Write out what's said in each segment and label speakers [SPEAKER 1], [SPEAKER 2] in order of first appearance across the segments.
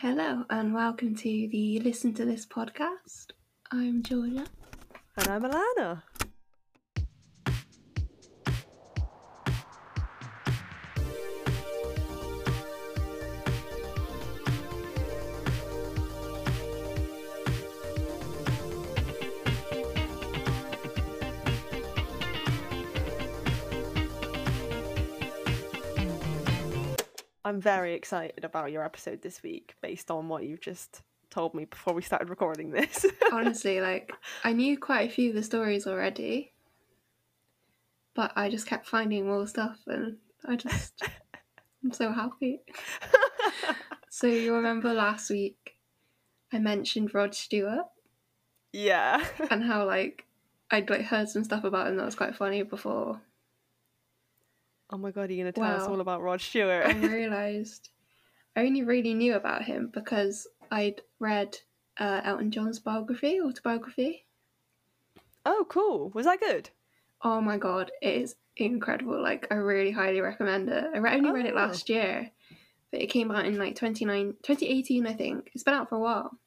[SPEAKER 1] Hello and welcome to the Listen to This podcast. I'm Georgia.
[SPEAKER 2] And I'm Alana. I'm very excited about your episode this week based on what you've just told me before we started recording this.
[SPEAKER 1] Honestly, like I knew quite a few of the stories already, but I just kept finding more stuff and I just I'm so happy. so you remember last week I mentioned Rod Stewart
[SPEAKER 2] yeah.
[SPEAKER 1] and how like I'd like heard some stuff about him that was quite funny before.
[SPEAKER 2] Oh my god, are you gonna tell us all about Rod Stewart?
[SPEAKER 1] I realised I only really knew about him because I'd read uh, Elton John's biography, autobiography.
[SPEAKER 2] oh, cool. Was that good?
[SPEAKER 1] Oh my god, it is incredible. Like, I really highly recommend it. I re- only read it
[SPEAKER 2] Oh.
[SPEAKER 1] last year, but it came out in like 29, 2018, I think. It's been out for a while.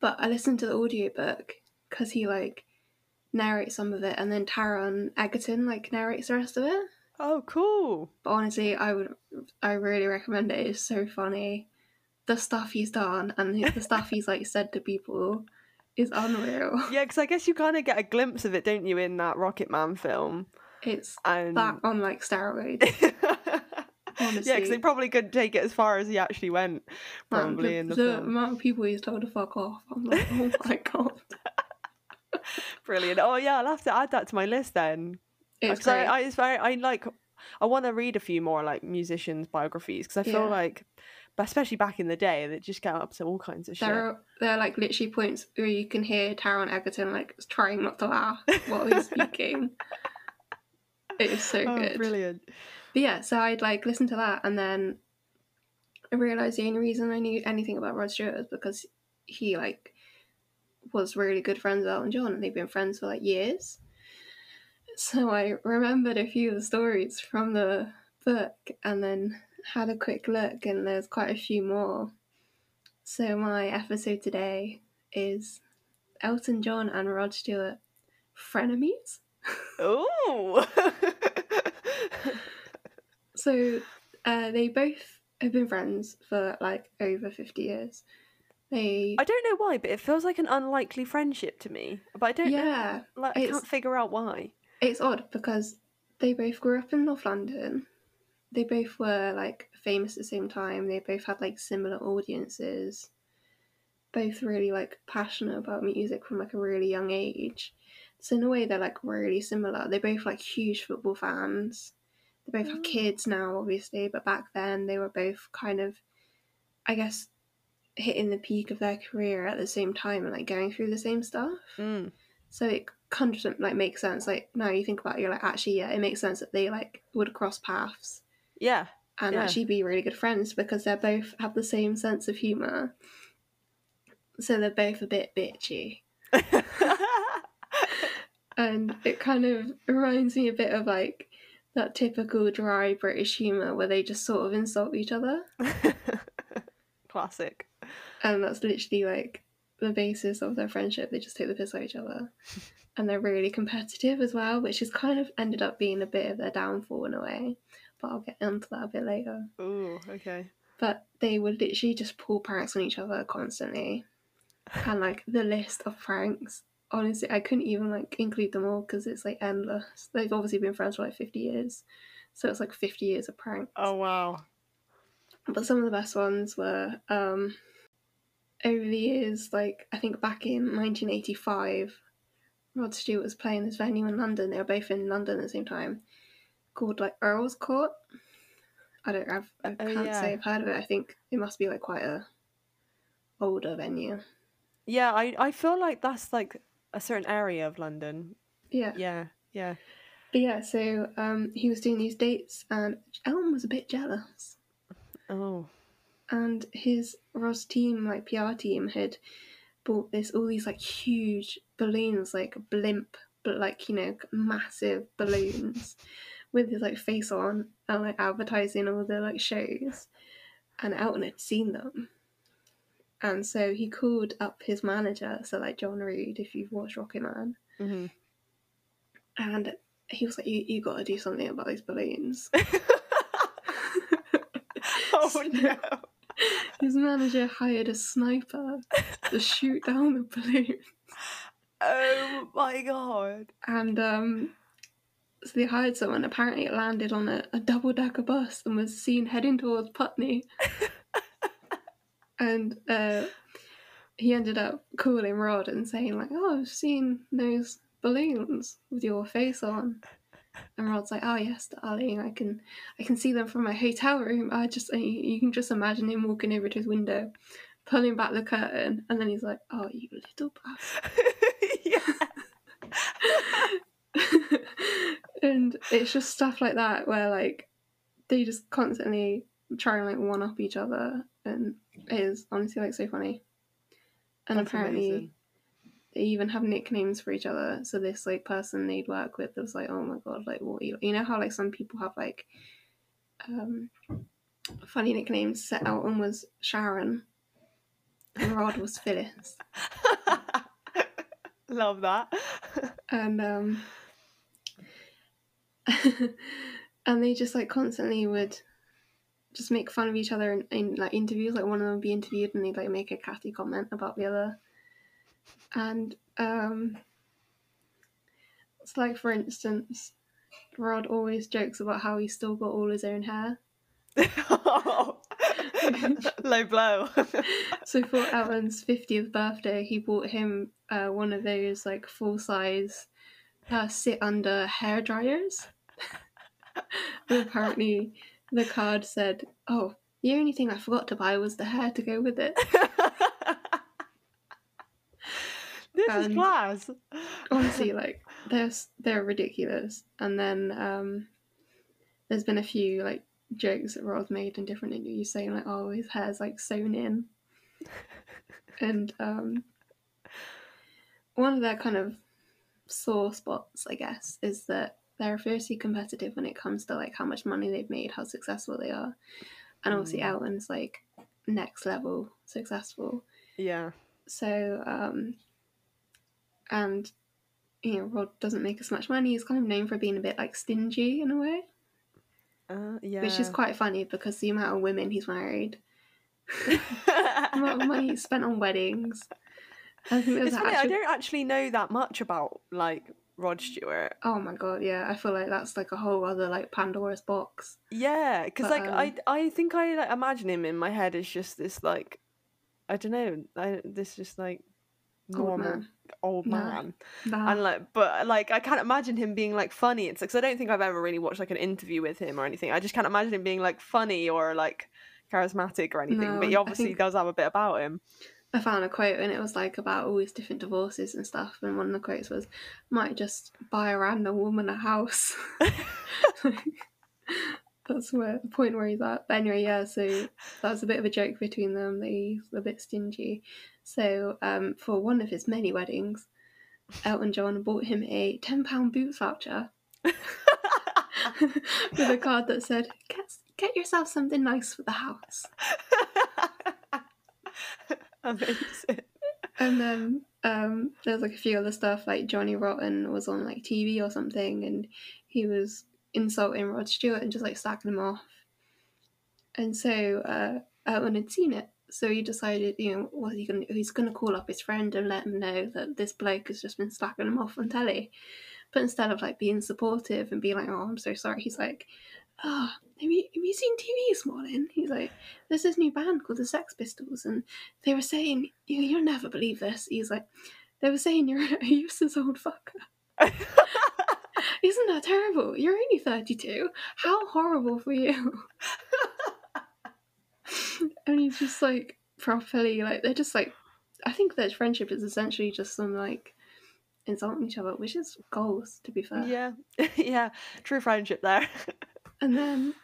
[SPEAKER 1] But I listened to the audiobook because he like narrates some of it and then Taron Egerton like narrates the rest of it.
[SPEAKER 2] Oh, cool.
[SPEAKER 1] But honestly, I would, I really recommend it. It's so funny. The stuff he's done and the stuff he's like said to people is unreal.
[SPEAKER 2] Yeah, because I guess you kind of get a glimpse of it, don't you, in that Rocket Man film?
[SPEAKER 1] It's
[SPEAKER 2] And
[SPEAKER 1] that on like steroids.
[SPEAKER 2] yeah, because
[SPEAKER 1] Honestly.
[SPEAKER 2] they probably couldn't take it as far as he actually went. Probably
[SPEAKER 1] the,
[SPEAKER 2] in the,
[SPEAKER 1] the
[SPEAKER 2] film.
[SPEAKER 1] amount of people he's told to fuck off. I'm like, oh my god,
[SPEAKER 2] Brilliant. Oh yeah, I'll have to add that to my list then.
[SPEAKER 1] It's
[SPEAKER 2] I. I, it's very, I like, I want to read a few more like musicians' biographies because I feel
[SPEAKER 1] Yeah.
[SPEAKER 2] like, especially back in the day, they just get up to all kinds of shit.
[SPEAKER 1] there are there are like literally points where you can hear Taron Egerton like trying not to laugh while he's speaking. it is so
[SPEAKER 2] oh,
[SPEAKER 1] good.
[SPEAKER 2] brilliant.
[SPEAKER 1] But yeah, so I'd like listen to that and then I realised the only reason I knew anything about Rod Stewart was because he like was really good friends with Elton John and they've been friends for like years. So I remembered a few of the stories from the book and then had a quick look and there's quite a few more. So my episode today is Elton John and Rod Stewart frenemies.
[SPEAKER 2] Oh.
[SPEAKER 1] So uh, they both have been friends for like over 50 years. They,
[SPEAKER 2] I don't know why, but it feels like an unlikely friendship to me. But I don't know.
[SPEAKER 1] yeah,
[SPEAKER 2] Like, I
[SPEAKER 1] it's-
[SPEAKER 2] can't figure out why.
[SPEAKER 1] It's odd because they both grew up in North London. They both were like famous at the same time. They both had like similar audiences. Both really like passionate about music from like a really young age. So in a way, they're like really similar. They're both like huge football fans. They both have
[SPEAKER 2] Mm.
[SPEAKER 1] kids now, obviously, but back then they were both kind of, I guess, hitting the peak of their career at the same time and like going through the same stuff.
[SPEAKER 2] Mm.
[SPEAKER 1] So it of like makes sense. Like now you think about it, you're like, actually, yeah, it makes sense that they like would cross paths
[SPEAKER 2] Yeah.
[SPEAKER 1] and
[SPEAKER 2] Yeah.
[SPEAKER 1] actually be really good friends because they both have the same sense of humor. So they're both a bit bitchy, and it kind of reminds me a bit of like that typical dry British humor where they just sort of insult each other,
[SPEAKER 2] Classic.
[SPEAKER 1] and that's literally like the basis of their friendship. They just take the piss out of each other. And they're really competitive as well, which has kind of ended up being a bit of their downfall in a way. But I'll get into that a bit later.
[SPEAKER 2] Ooh, okay.
[SPEAKER 1] But they would literally just pull pranks on each other constantly. And like the list of pranks, honestly, I couldn't even like include them all because it's like endless. They've obviously been friends for like 50 years. So it's like 50 years of pranks.
[SPEAKER 2] Oh wow.
[SPEAKER 1] But some of the best ones were um, over the years, like I think back in 1985, Rod Stewart was playing this venue in London. They were both in London at the same time, called like Earl's Court. I don't, I've, I
[SPEAKER 2] Oh,
[SPEAKER 1] can't
[SPEAKER 2] yeah.
[SPEAKER 1] say I've heard of it. I think it must be like quite a older venue.
[SPEAKER 2] Yeah, I I feel like that's like a certain area of London.
[SPEAKER 1] Yeah,
[SPEAKER 2] Yeah, yeah.
[SPEAKER 1] but yeah. So um, he was doing these dates, and Elton was a bit jealous.
[SPEAKER 2] Oh.
[SPEAKER 1] and his Rod's team, like PR team, had bought this all these like huge balloons, like blimp, but like you know, massive balloons with his like face on and like advertising all the like shows. And Elton had seen them and so he called up his manager, so like John Reid, if you've watched Rocket Man,
[SPEAKER 2] hmm
[SPEAKER 1] and he was like, "You you got to do something about these balloons."
[SPEAKER 2] oh no.
[SPEAKER 1] His manager hired a sniper to shoot down the balloon,
[SPEAKER 2] Oh my god.
[SPEAKER 1] and um, so they hired someone. Apparently, it landed on a, a double decker bus and was seen heading towards Putney. and uh, he ended up calling Rod and saying like, "Oh, I've seen those balloons with your face on." And Rod's like, "Oh yes, darling, I can, I can see them from my hotel room. I just, you, you can just imagine him walking over to his window, pulling back the curtain, and then he's like, "Oh, you little bastard."
[SPEAKER 2] yeah.
[SPEAKER 1] and it's just stuff like that where like they just constantly try and like one up each other and it is honestly like so funny and
[SPEAKER 2] That's
[SPEAKER 1] apparently
[SPEAKER 2] amazing.
[SPEAKER 1] They even have nicknames for each other. So this like person they'd work with was like oh my god like what you, you know how like some people have like um funny nicknames so elton was sharon. And rod was phyllis.
[SPEAKER 2] Love that.
[SPEAKER 1] and um and they just like constantly would just make fun of each other in, in like interviews. Like one of them would be interviewed and they'd like make a catty comment about the other and um it's like for instance rod always jokes about how he's still got all his own hair
[SPEAKER 2] Low blow.
[SPEAKER 1] so for Elton's 50th birthday he bought him uh, one of those like full size uh, sit under hair dryers apparently the card said, "Oh, the only thing I forgot to buy was the hair to go with it."
[SPEAKER 2] This is class.
[SPEAKER 1] Honestly, like they're they're ridiculous. And then um, there's been a few like jokes that Rod's made in different interviews saying like, "Oh, his hair's like sewn in," and um, one of their kind of sore spots, I guess, is that they're fiercely competitive when it comes to like how much money they've made, how successful they are, and obviously
[SPEAKER 2] Mm.
[SPEAKER 1] Elton's like next level successful.
[SPEAKER 2] Yeah.
[SPEAKER 1] So, um, and you know, Rod doesn't make as much money. He's kind of known for being a bit like stingy in a way,
[SPEAKER 2] Uh, yeah.
[SPEAKER 1] which is quite funny because the amount of women he's married, the amount of money he spent on weddings. I think there's
[SPEAKER 2] it's funny, I don't actually know that much about like Rod Stewart.
[SPEAKER 1] oh my god, yeah, I feel like that's like a whole other like Pandora's box.
[SPEAKER 2] Yeah, because like
[SPEAKER 1] um,
[SPEAKER 2] I I think I like, imagine him in my head as just this like I don't know, I, this just like
[SPEAKER 1] Old
[SPEAKER 2] normal
[SPEAKER 1] man.
[SPEAKER 2] old man,
[SPEAKER 1] That-
[SPEAKER 2] and like but like I can't imagine him being like funny. It's because I don't think I've ever really watched like an interview with him or anything. I just can't imagine him being like funny or like charismatic or anything.
[SPEAKER 1] No,
[SPEAKER 2] but he obviously does have a bit about him.
[SPEAKER 1] I found a quote and it was like about all these different divorces and stuff. And one of the quotes was, "Might just buy a random woman a house." That's where the point where he's at. But anyway, yeah. So that's a bit of a joke between them. That he's a bit stingy. So um, for one of his many weddings, Elton John bought him a ten pound boots voucher with a card that said, "Get get yourself something nice for the house."
[SPEAKER 2] Amazing.
[SPEAKER 1] And then um, there's like a few other stuff, like Johnny Rotten was on like TV or something, and he was insulting Rod Stewart and just like slacking him off. And so uh, Elton had seen it, so he decided, you know, what he gonna? He's gonna call up his friend and let him know that this bloke has just been slacking him off on telly. But instead of like being supportive and being like, "Oh, I'm so sorry," he's like, "Oh, have you, have you seen TV this morning?" He's like, "There's this new band called the Sex Pistols, and they were saying you, you'll never believe this." He's like, "They were saying you're a useless old fucker." Isn't that terrible? You're only 32. How horrible for you. and he's just like properly like they're just like I think their friendship is essentially just some like insulting each other, which is goals to be fair.
[SPEAKER 2] yeah, yeah, true friendship there.
[SPEAKER 1] And then,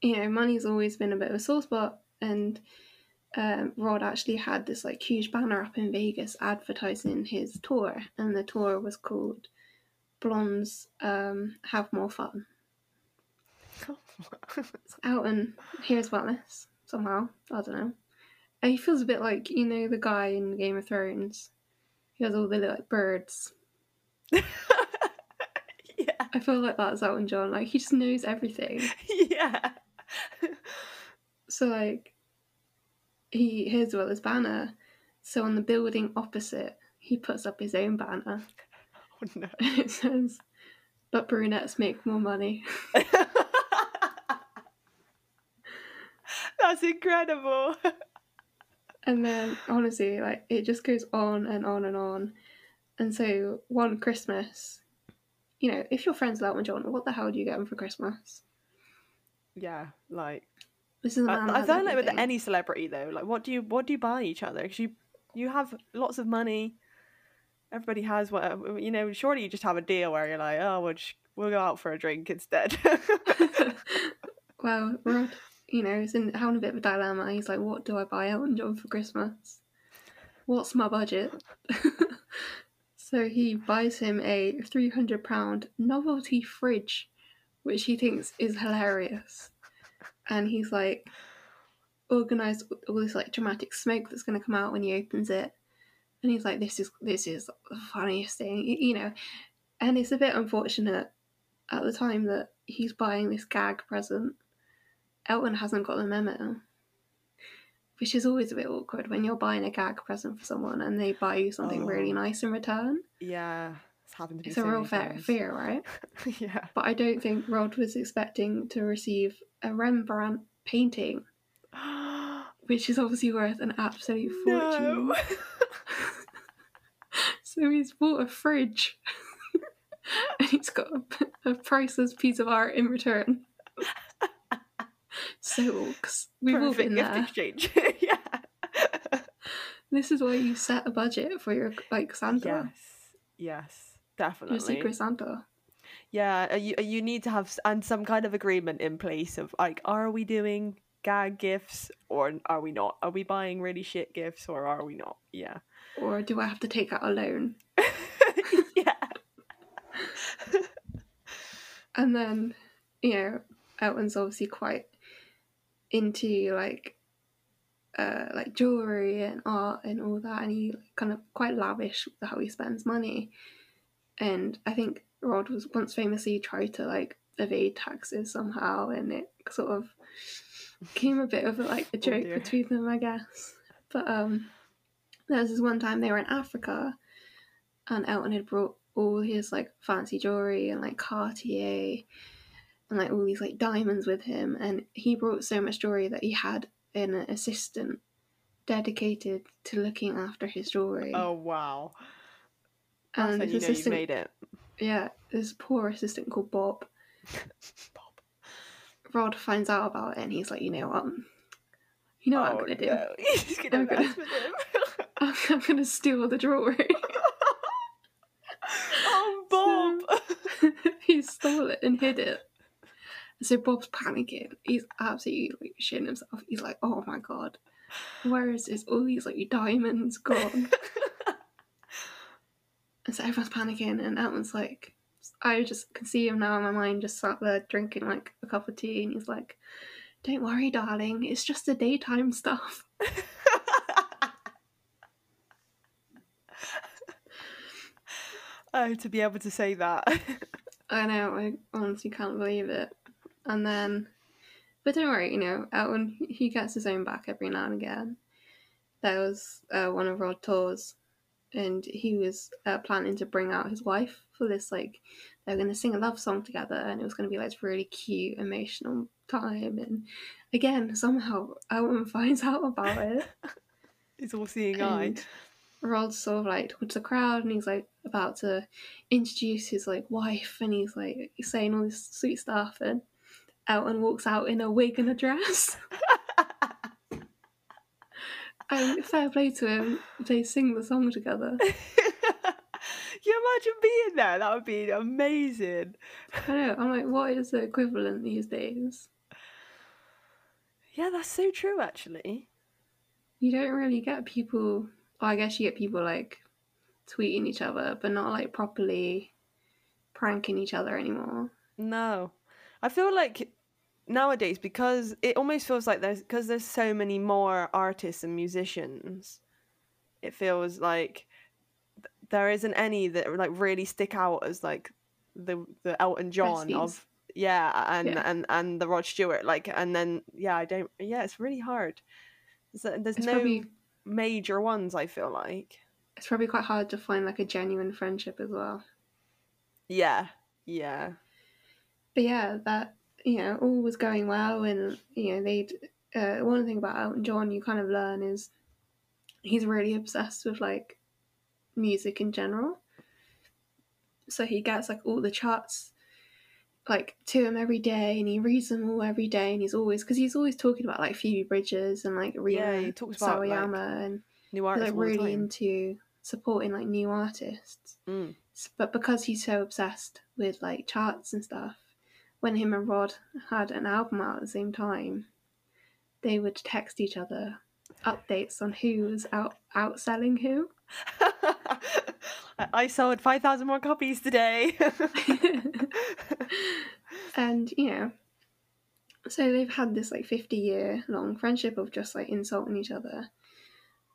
[SPEAKER 1] you know, money's always been a bit of a sore spot. And um, Rod actually had this like huge banner up in Vegas advertising his tour, and the tour was called Blondes um, Have More Fun. It's out and here's wellness somehow. I don't know. And he feels a bit like you know the guy in Game of Thrones. He has all the like birds.
[SPEAKER 2] yeah.
[SPEAKER 1] I feel like that's Elton John. Like he just knows everything.
[SPEAKER 2] Yeah.
[SPEAKER 1] So like he here's well his banner. So on the building opposite, he puts up his own banner.
[SPEAKER 2] Oh no.
[SPEAKER 1] It says, But brunettes make more money.
[SPEAKER 2] That's incredible.
[SPEAKER 1] And then honestly, like it just goes on and on and on. And so one Christmas, you know, if you're friends with oh, Elton John, what the hell do you get him for Christmas?
[SPEAKER 2] Yeah, like
[SPEAKER 1] This is a
[SPEAKER 2] I,
[SPEAKER 1] man. that
[SPEAKER 2] I feel like with any celebrity though, like what do you what do you buy each other? Because you you have lots of money. Everybody has what you know. Surely you just have a deal where you're like, oh, we'll just, we'll go out for a drink instead.
[SPEAKER 1] well, Rod, you know, is in having a bit of a dilemma. He's like, what do I buy Elton John for Christmas? What's my budget? so he buys him a three hundred pound novelty fridge, which he thinks is hilarious, and he's like organized all this like dramatic smoke that's going to come out when he opens it, and he's like, this is this is the funniest thing, you know, and it's a bit unfortunate at the time that he's buying this gag present. Elton hasn't got the memo, which is always a bit awkward when you're buying a gag present for someone and they buy you something really
[SPEAKER 2] Oh.
[SPEAKER 1] nice in return.
[SPEAKER 2] yeah, it's happened to me.
[SPEAKER 1] It's a real fair fear, right?
[SPEAKER 2] yeah.
[SPEAKER 1] But I don't think Rod was expecting to receive a Rembrandt painting, which is obviously worth an absolute fortune.
[SPEAKER 2] no.
[SPEAKER 1] So he's bought a fridge and he's got a, a priceless piece of art in return. So, orcs, we've all been
[SPEAKER 2] gift
[SPEAKER 1] there.
[SPEAKER 2] exchange. yeah.
[SPEAKER 1] This is why you set a budget for your like Santa,
[SPEAKER 2] Yes. Yes. Definitely.
[SPEAKER 1] your secret Santa.
[SPEAKER 2] Yeah, uh, you uh, you need to have and some kind of agreement in place of like, are we doing gag gifts or are we not? Are we buying really shit gifts or are we not? Yeah.
[SPEAKER 1] Or do I have to take out a loan?
[SPEAKER 2] yeah.
[SPEAKER 1] And then, you know, Elton's obviously quite into like uh like jewelry and art and all that and he kind of quite lavish with how he spends money. And I think Rod was once famously tried to like evade taxes somehow and it sort of came a bit of a, like a
[SPEAKER 2] Oh,
[SPEAKER 1] joke
[SPEAKER 2] dear.
[SPEAKER 1] between them I guess. But um there was this one time they were in Africa and Elton had brought all his like fancy jewelry and like Cartier and like all these like diamonds with him and he brought so much jewelry that he had an assistant dedicated to looking after his jewelry
[SPEAKER 2] Oh wow. That's
[SPEAKER 1] and his
[SPEAKER 2] you know
[SPEAKER 1] assistant
[SPEAKER 2] made it.
[SPEAKER 1] yeah this poor assistant called bob
[SPEAKER 2] Bob.
[SPEAKER 1] rod finds out about it and he's like you know what you know what i'm
[SPEAKER 2] Oh,
[SPEAKER 1] gonna do
[SPEAKER 2] no. He's gonna
[SPEAKER 1] I'm gonna-. I'm, I'm gonna steal the jewelry
[SPEAKER 2] oh, Bob.
[SPEAKER 1] he stole it and hid it so bob's panicking he's absolutely like shitting himself he's like oh my god where is this all these like diamonds gone And so everyone's panicking, and Elton's like, I just can see him now in my mind, just sat there drinking like a cup of tea, and he's like, Don't worry, darling, it's just the daytime stuff.
[SPEAKER 2] oh, to be able to say that.
[SPEAKER 1] I know, I honestly can't believe it. And then, but don't worry, you know, Elton, he gets his own back every now and again. There was uh, one of Rod tours, and he was uh, planning to bring out his wife for this, like, they were going to sing a love song together, and it was going to be like this really cute, emotional time. And again, somehow Elton finds out about it.
[SPEAKER 2] His all-seeing eye.
[SPEAKER 1] Rod's sort of like towards the crowd and he's like about to introduce his like wife and he's like he's saying all this sweet stuff and Elton walks out in a wig and a dress. and fair play to him, they sing the song together.
[SPEAKER 2] you imagine being there? That would be amazing.
[SPEAKER 1] I know, I'm like, what is the equivalent these days?
[SPEAKER 2] Yeah, that's so true. Actually,
[SPEAKER 1] You don't really get people well, I guess you get people like tweeting each other, but not like properly pranking each other anymore.
[SPEAKER 2] no. I feel like nowadays because it almost feels like there's because there's so many more artists and musicians. It feels like th- there isn't any that like really stick out as like the the Elton John of yeah and
[SPEAKER 1] Yeah.
[SPEAKER 2] and and the Rod Stewart like and then yeah I don't yeah it's really hard. There's, uh, there's
[SPEAKER 1] It's
[SPEAKER 2] no
[SPEAKER 1] probably
[SPEAKER 2] major ones I feel like.
[SPEAKER 1] it's probably quite hard to find like a genuine friendship as well.
[SPEAKER 2] Yeah, yeah.
[SPEAKER 1] But yeah, that you know all was going well, and you know they'd. Uh, one thing about Elton John you kind of learn is he's really obsessed with like music in general. So he gets like all the charts like to him every day, and he reads them all every day, and he's always because he's always talking about like Phoebe Bridgers and like
[SPEAKER 2] Yeah,
[SPEAKER 1] Rina
[SPEAKER 2] he talks about, like,
[SPEAKER 1] and
[SPEAKER 2] New
[SPEAKER 1] he's
[SPEAKER 2] artists
[SPEAKER 1] like really into supporting like new artists.
[SPEAKER 2] Mm.
[SPEAKER 1] But because he's so obsessed with like charts and stuff, when him and Rod had an album out at the same time, they would text each other updates on who was out outselling who.
[SPEAKER 2] I- sold 5,000 more copies today.
[SPEAKER 1] and you know, so they've had this like fifty year long friendship of just like insulting each other,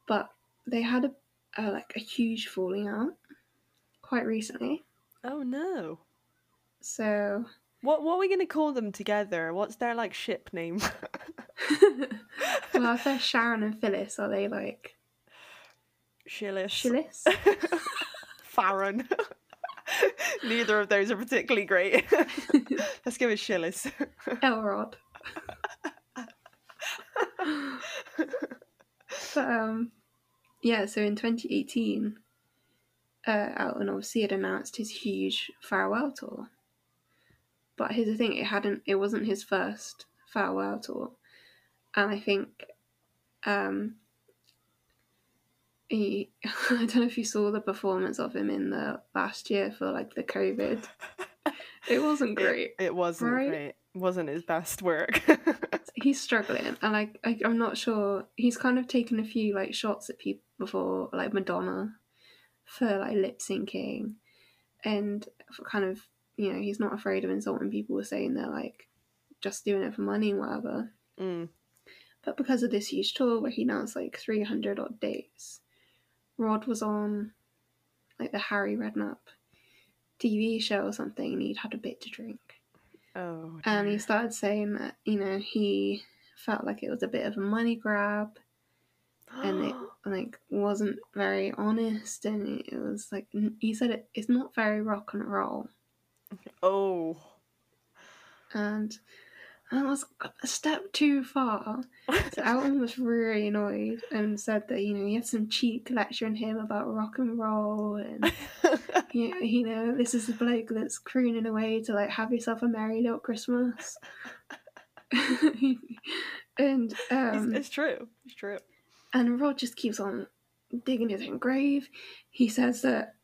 [SPEAKER 1] but they had a, a like a huge falling out quite recently.
[SPEAKER 2] oh no.
[SPEAKER 1] So
[SPEAKER 2] What what are we going to call them together? What's their like ship name?
[SPEAKER 1] well, if they're Sharon and Phyllis, are they like
[SPEAKER 2] Shillis.
[SPEAKER 1] Shillis?
[SPEAKER 2] Farron. Neither of those are particularly great. Let's give it Shillis.
[SPEAKER 1] Elrod. but um, yeah. So in 2018, uh, Elton obviously had announced his huge farewell tour. But here's the thing: it hadn't. It wasn't his first farewell tour, and I think, um, he. I don't know if you saw the performance of him in the last year for like the COVID. It wasn't great.
[SPEAKER 2] It, it wasn't
[SPEAKER 1] right?
[SPEAKER 2] great. Wasn't his best work.
[SPEAKER 1] he's struggling and like I, i'm not sure he's kind of taken a few like shots at people before like madonna for like lip syncing and for kind of you know he's not afraid of insulting people saying they're like just doing it for money and whatever
[SPEAKER 2] mm.
[SPEAKER 1] but because of this huge tour where he announced like 300 odd dates rod was on like the harry redknapp tv show or something and he'd had a bit to drink
[SPEAKER 2] Oh.
[SPEAKER 1] and he started saying that you know he felt like it was a bit of a money grab and it like wasn't very honest and it was like he said it, it's not very rock and roll
[SPEAKER 2] oh.
[SPEAKER 1] and that was a step too far so Elton was really annoyed and said that you know he had some cheek lecturing him about rock and roll and you know, you know this is a bloke that's crooning away to like have yourself a merry little Christmas and
[SPEAKER 2] it's,
[SPEAKER 1] um
[SPEAKER 2] it's true. It's true.
[SPEAKER 1] And Rod just keeps on digging his own grave. He says that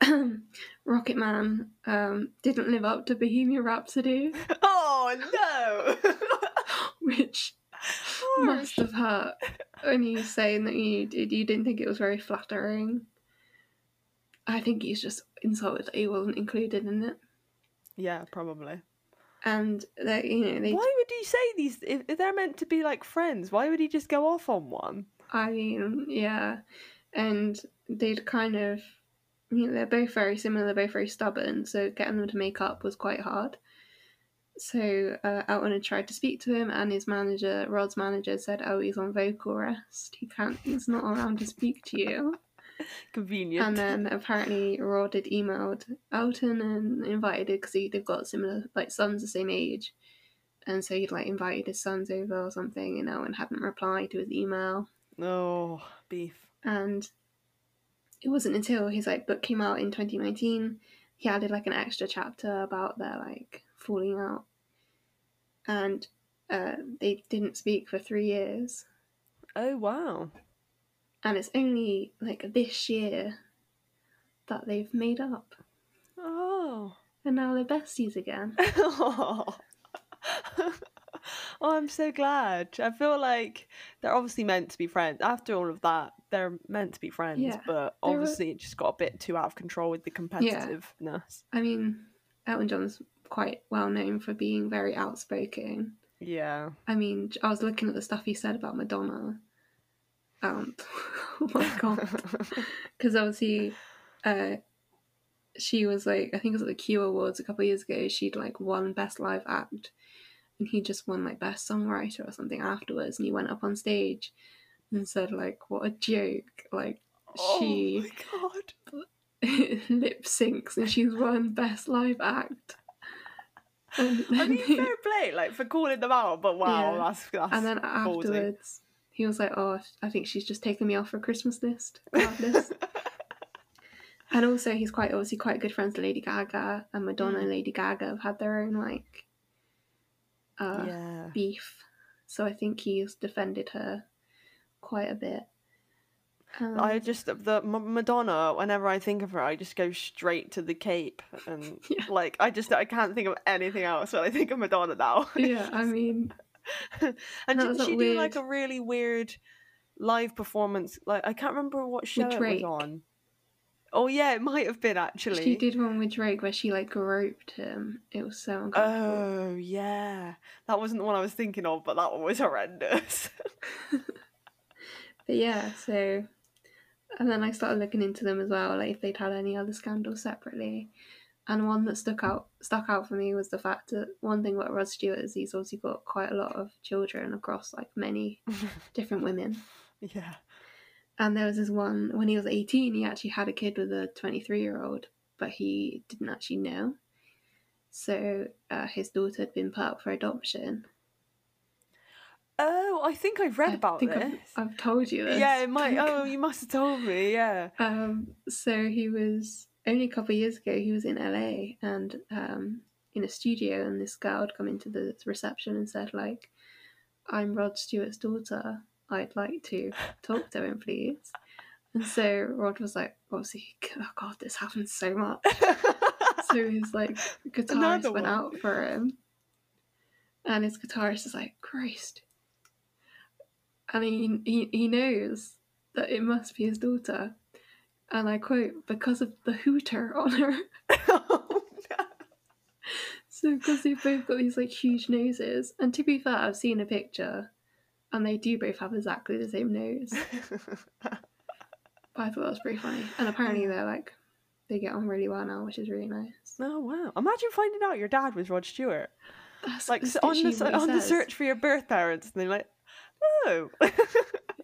[SPEAKER 1] Rocket Man um, didn't live up to Bohemian Rhapsody,
[SPEAKER 2] Oh no.
[SPEAKER 1] which must have hurt. And he's saying that you, did- you didn't think it was very flattering. I think he's just insulted that he wasn't included in it.
[SPEAKER 2] Yeah, probably.
[SPEAKER 1] And that you know they,
[SPEAKER 2] Why would he say these if they're meant to be like friends? Why would he just go off on one?
[SPEAKER 1] I mean, yeah, and they'd kind of, you know, they're both very similar. They're both very stubborn, so getting them to make up was quite hard. So uh, Elton had tried to speak to him, and his manager, Rod's manager, said, "Oh, he's on vocal rest. He can't. He's not around to speak to you."
[SPEAKER 2] Convenient.
[SPEAKER 1] And then apparently Rod had emailed Elton and invited because they've got similar like sons the same age, and so he'd like invited his sons over or something, and Elton hadn't replied to his email.
[SPEAKER 2] oh, beef.
[SPEAKER 1] And it wasn't until his like book came out in 2019 he added like an extra chapter about their like falling out and uh, they didn't speak for three years
[SPEAKER 2] Oh wow.
[SPEAKER 1] and it's only like this year that they've made up
[SPEAKER 2] Oh.
[SPEAKER 1] and now they're besties again
[SPEAKER 2] oh, I'm so glad. I feel like they're obviously meant to be friends. After all of that, they're meant to be friends,
[SPEAKER 1] Yeah,
[SPEAKER 2] but
[SPEAKER 1] they were-
[SPEAKER 2] obviously it just got a bit too out of control with the competitiveness.
[SPEAKER 1] i mean elton john's quite well known for being very outspoken
[SPEAKER 2] Yeah.
[SPEAKER 1] I mean, I was looking at the stuff he said about Madonna, and oh my god, because obviously, uh, she was like, I think it was at the Q Awards a couple of years ago. She'd like won Best Live Act, and he just won like Best Songwriter or something afterwards. And he went up on stage and said like, "What a joke!" Like she
[SPEAKER 2] Oh my god.
[SPEAKER 1] lip syncs and she's won Best Live Act. And
[SPEAKER 2] I mean, fair play, like for calling them out, but wow,
[SPEAKER 1] Yeah.
[SPEAKER 2] that's that's
[SPEAKER 1] and then
[SPEAKER 2] ballsy.
[SPEAKER 1] afterwards, he was like, "Oh, I think she's just taking me off her Christmas list." list." and also, he's quite obviously quite good friends with Lady Gaga, and Madonna
[SPEAKER 2] Mm.
[SPEAKER 1] and Lady Gaga have had their own like uh,
[SPEAKER 2] yeah.
[SPEAKER 1] beef. So I think he's defended her quite a bit. Um,
[SPEAKER 2] I just the M- Madonna. Whenever I think of her, I just go straight to the Cape, and
[SPEAKER 1] Yeah.
[SPEAKER 2] like I just I can't think of anything else when I think of Madonna now.
[SPEAKER 1] yeah, I mean,
[SPEAKER 2] and
[SPEAKER 1] that was
[SPEAKER 2] didn't
[SPEAKER 1] that
[SPEAKER 2] she do like a really weird live performance? Like I can't remember what show it was on. Oh yeah, it might have been actually.
[SPEAKER 1] she did one with Drake where she like groped him. It was so uncomfortable.
[SPEAKER 2] Oh yeah, that wasn't the one I was thinking of, but that one was horrendous.
[SPEAKER 1] But yeah, so and then I started looking into them as well, like if they'd had any other scandals separately. And one that stuck out stuck out for me was the fact that one thing about Rod Stewart is he's obviously got quite a lot of children across like many different women.
[SPEAKER 2] yeah.
[SPEAKER 1] And there was this one when he was eighteen, he actually had a kid with a twenty three year old, but he didn't actually know. So uh, his daughter had been put up for adoption.
[SPEAKER 2] Oh, I think I've read
[SPEAKER 1] I
[SPEAKER 2] about
[SPEAKER 1] think
[SPEAKER 2] this.
[SPEAKER 1] I've, I've told you this.
[SPEAKER 2] Yeah, it might. Oh, you must have told me. Yeah.
[SPEAKER 1] Um, so he was only a couple of years ago. He was in LA and um, in a studio, and this girl had come into the reception and said, "Like, I'm Rod Stewart's daughter. I'd like to talk to him, please." And so Rod was like, "Obviously, oh god, this happens so much." So his like guitarist
[SPEAKER 2] Another
[SPEAKER 1] went
[SPEAKER 2] one.
[SPEAKER 1] out for him, and his guitarist is like, "Christ," and he he, he knows that it must be his daughter, and I quote, "because of the hooter on her."
[SPEAKER 2] oh,
[SPEAKER 1] So because they've both got these like huge noses, and to be fair, I've seen a picture, and they do both have exactly the same nose. But I thought that was pretty funny, and apparently they're like they get on really well now, which is really nice.
[SPEAKER 2] oh wow! Imagine finding out your dad was Rod Stewart.
[SPEAKER 1] That's
[SPEAKER 2] Like on the
[SPEAKER 1] literally what he
[SPEAKER 2] on the search for your birth parents, and they're like, oh.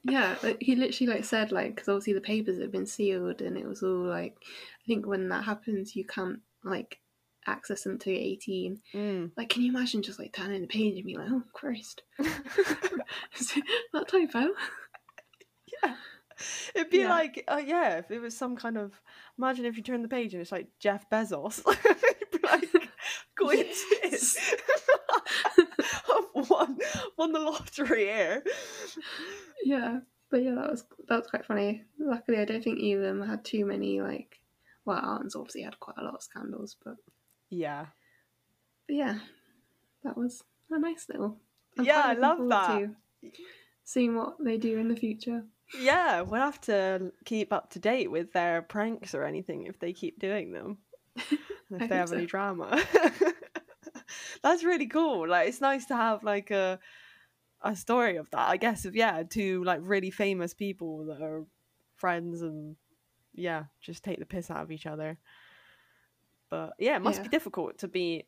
[SPEAKER 1] Yeah, like, he literally like said like because obviously the papers had been sealed and it was all like I think when that happens you can't like access them till you're 18.
[SPEAKER 2] Mm.
[SPEAKER 1] Like, can you imagine just like turning the page and being like, oh Christ, that typo? Yeah.
[SPEAKER 2] It'd be
[SPEAKER 1] Yeah.
[SPEAKER 2] like, uh, yeah, if it was some kind of. Imagine if you turn the page and it's like Jeff Bezos. Like, coincidence. Won, won the lottery here.
[SPEAKER 1] Yeah, but yeah, that was that was quite funny. Luckily, I don't think either of them had too many like. Well, Elton's obviously had quite a lot of scandals, but,
[SPEAKER 2] Yeah.
[SPEAKER 1] but yeah, that was a nice little. I'm
[SPEAKER 2] Yeah, I love that.
[SPEAKER 1] Seeing what they do in the future.
[SPEAKER 2] Yeah, we'll have to keep up to date with their pranks or anything if they keep doing them. If they have
[SPEAKER 1] so.
[SPEAKER 2] any drama. That's really cool. Like it's nice to have like a a story of that. I guess of yeah, two like really famous people that are friends and yeah, just take the piss out of each other. But yeah, it must be difficult to be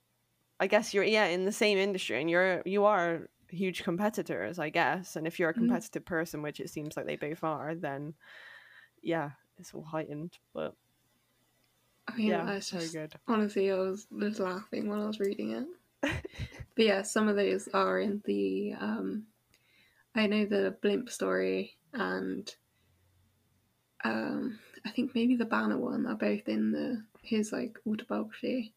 [SPEAKER 2] I guess you're yeah, in the same industry and you're you are huge competitors, I guess. And if you're a
[SPEAKER 1] Mhm.
[SPEAKER 2] competitive person, which it seems like they both are, then yeah, it's all heightened. But
[SPEAKER 1] I mean,
[SPEAKER 2] yeah,
[SPEAKER 1] just
[SPEAKER 2] good.
[SPEAKER 1] honestly, I was just laughing when I was reading it. but yeah, some of those are in the. Um, I know the blimp story and um, I think maybe the banner one are both in the his like autobiography.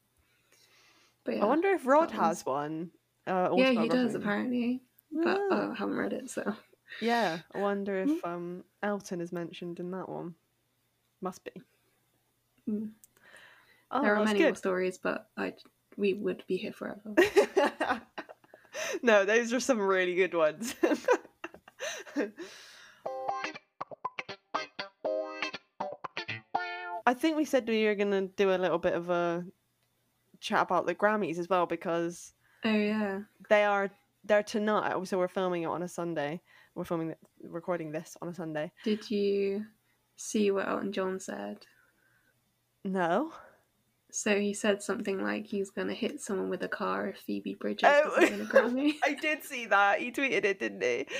[SPEAKER 1] But yeah,
[SPEAKER 2] I wonder if Rod has one. Uh,
[SPEAKER 1] yeah, he does apparently, but
[SPEAKER 2] Ah.
[SPEAKER 1] uh, I haven't read it, so
[SPEAKER 2] Yeah, I wonder
[SPEAKER 1] Hmm.
[SPEAKER 2] if um Elton is mentioned in that one. Must be.
[SPEAKER 1] Hmm.
[SPEAKER 2] Oh,
[SPEAKER 1] there are oh,
[SPEAKER 2] that's
[SPEAKER 1] many more stories, but I we would be here forever.
[SPEAKER 2] no, those are some really good ones. I think we said we were gonna do a little bit of a chat about the Grammys as well because
[SPEAKER 1] oh yeah,
[SPEAKER 2] they are they're tonight. So we're filming it on a Sunday. We're filming, recording this on a Sunday.
[SPEAKER 1] Did you see what Elton John said?
[SPEAKER 2] No.
[SPEAKER 1] So he said something like he's gonna hit someone with a car if Phoebe Bridgers
[SPEAKER 2] Oh.
[SPEAKER 1] doesn't win a Grammy.
[SPEAKER 2] I did see that. He tweeted it, didn't he?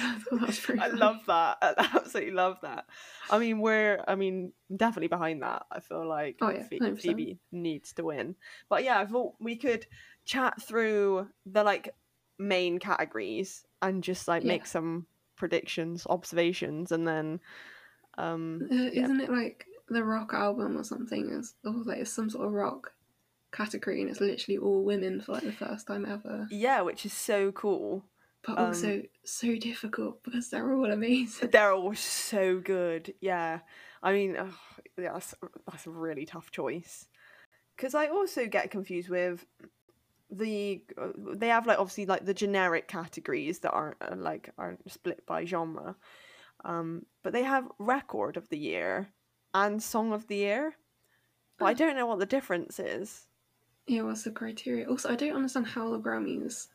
[SPEAKER 1] I.
[SPEAKER 2] I love that. I absolutely love that. I mean, we're, I mean, definitely behind that. I feel like
[SPEAKER 1] Oh, yeah,
[SPEAKER 2] Phe-
[SPEAKER 1] 100%.
[SPEAKER 2] Phoebe needs to win. But yeah, I thought we could chat through the like main categories and just like
[SPEAKER 1] Yeah.
[SPEAKER 2] make some predictions, observations, and then, um,
[SPEAKER 1] Uh,
[SPEAKER 2] yeah.
[SPEAKER 1] Isn't it like the rock album or something? Is or like it's some sort of rock category, and it's literally all women for like the first time ever.
[SPEAKER 2] yeah, which is so cool.
[SPEAKER 1] But
[SPEAKER 2] Um,
[SPEAKER 1] also so difficult because they're all amazing.
[SPEAKER 2] They're all so good. Yeah. I mean, ugh, yeah, that's, that's a really tough choice. Because I also get confused with the they have like obviously like the generic categories that aren't uh, like aren't split by genre um but they have record of the year and song of the year but i
[SPEAKER 1] Oh.
[SPEAKER 2] don't know what the difference is
[SPEAKER 1] Yeah, what's the criteria? Also, I don't understand how the Grammys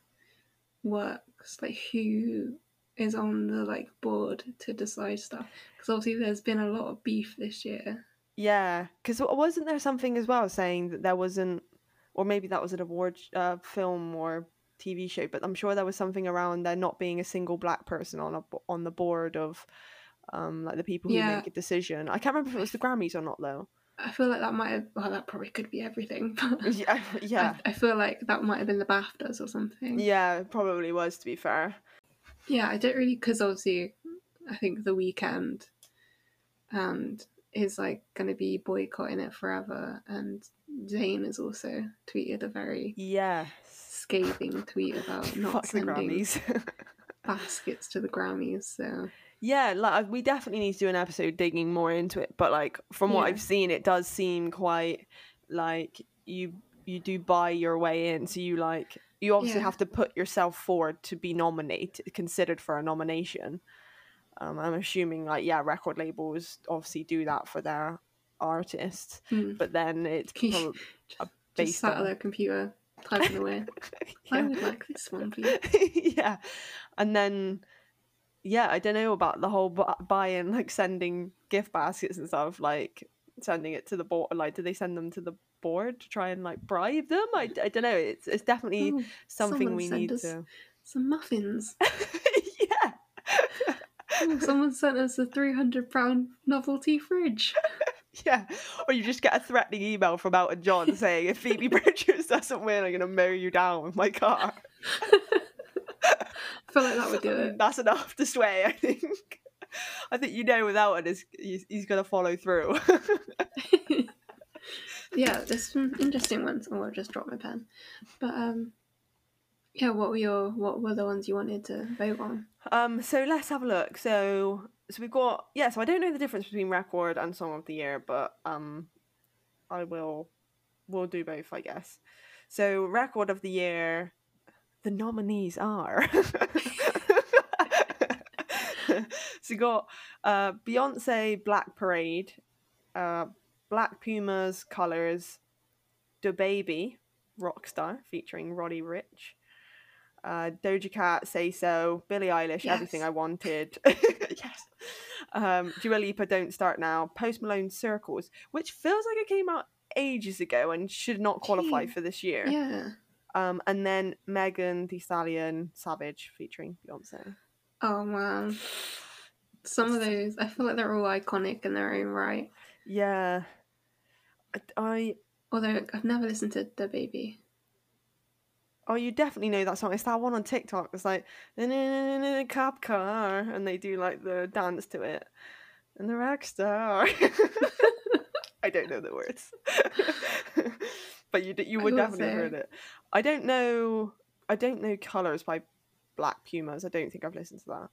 [SPEAKER 1] works. Like, who is on the like board to decide stuff? Because obviously, there's been a lot of beef this year.
[SPEAKER 2] Yeah, because wasn't there something as well saying that there wasn't, or maybe that was an award uh, film or TV show, but I'm sure there was something around there not being a single black person on a on the board of, um, like the people who
[SPEAKER 1] Yeah.
[SPEAKER 2] make a decision. I can't remember if it was the Grammys or not though.
[SPEAKER 1] I feel like that might have. Well, that probably could be everything.
[SPEAKER 2] Yeah, yeah,
[SPEAKER 1] I, I feel like that might have been the BAFTAs or something.
[SPEAKER 2] yeah. It probably was to be fair.
[SPEAKER 1] Yeah, I don't really because obviously, I think the Weeknd, and is like going to be boycotting it forever, and Zayn has also tweeted a very
[SPEAKER 2] Yes.
[SPEAKER 1] scathing tweet about not
[SPEAKER 2] Fuck the
[SPEAKER 1] sending
[SPEAKER 2] Grammys.
[SPEAKER 1] baskets to the Grammys. So
[SPEAKER 2] Yeah, like we definitely need to do an episode digging more into it. But like from what
[SPEAKER 1] Yeah.
[SPEAKER 2] I've seen, it does seem quite like you you do buy your way in. So you like you obviously
[SPEAKER 1] Yeah.
[SPEAKER 2] have to put yourself forward to be nominated, considered for a nomination. Um, I'm assuming like yeah, record labels obviously do that for their artists,
[SPEAKER 1] hmm,
[SPEAKER 2] but then it's
[SPEAKER 1] Just-
[SPEAKER 2] probably
[SPEAKER 1] just
[SPEAKER 2] based
[SPEAKER 1] sat at
[SPEAKER 2] on
[SPEAKER 1] their computer typing away. I
[SPEAKER 2] Yeah.
[SPEAKER 1] would like this one, please.
[SPEAKER 2] yeah and then yeah i don't know about the whole bu- buy-in like sending gift baskets and stuff like sending it to the board like do they send them to the board to try and like bribe them i, I don't know it's it's definitely
[SPEAKER 1] Oh,
[SPEAKER 2] something we need to
[SPEAKER 1] Some muffins.
[SPEAKER 2] yeah
[SPEAKER 1] Oh, someone sent us a 300 pound novelty fridge.
[SPEAKER 2] yeah or you just get a threatening email from Elton John saying if Phoebe Bridgers doesn't win I'm gonna mow you down with my car
[SPEAKER 1] I feel like that would do it.
[SPEAKER 2] that's enough to sway I think I think you know without it is he's, he's gonna follow through
[SPEAKER 1] yeah, there's some interesting ones. Oh, I just dropped my pen. But um, yeah, what were your what were the ones you wanted to vote on?
[SPEAKER 2] Um, so let's have a look. So, so we've got yeah. So I don't know the difference between record and song of the year, but um, I will, we'll do both, I guess. So record of the year, the nominees are. so you got uh Beyonce, Black Parade, uh, Black Pumas, Colors, DaBaby, Rockstar featuring Roddy Ricch uh, Doja Cat, Say So, Billie Eilish, Everything I Wanted. yes. Um, Dua Lipa, Don't Start Now, Post Malone, Circles, which feels like it came out ages ago and should not qualify
[SPEAKER 1] Gee,
[SPEAKER 2] for this year.
[SPEAKER 1] Yeah.
[SPEAKER 2] Um, and then Megan Thee Stallion, Savage, featuring Beyonce.
[SPEAKER 1] Oh man. Some of those, I feel like they're all iconic in their own right.
[SPEAKER 2] Yeah. I, I
[SPEAKER 1] Although I've never listened to DaBaby.
[SPEAKER 2] oh, you definitely know that song. It's that one on TikTok. It's like cop car, and they do like the dance to it, and the rock star. I don't know the words, but you you would definitely have heard it. I don't know. I don't know colors by Black Pumas. I don't think I've listened to that.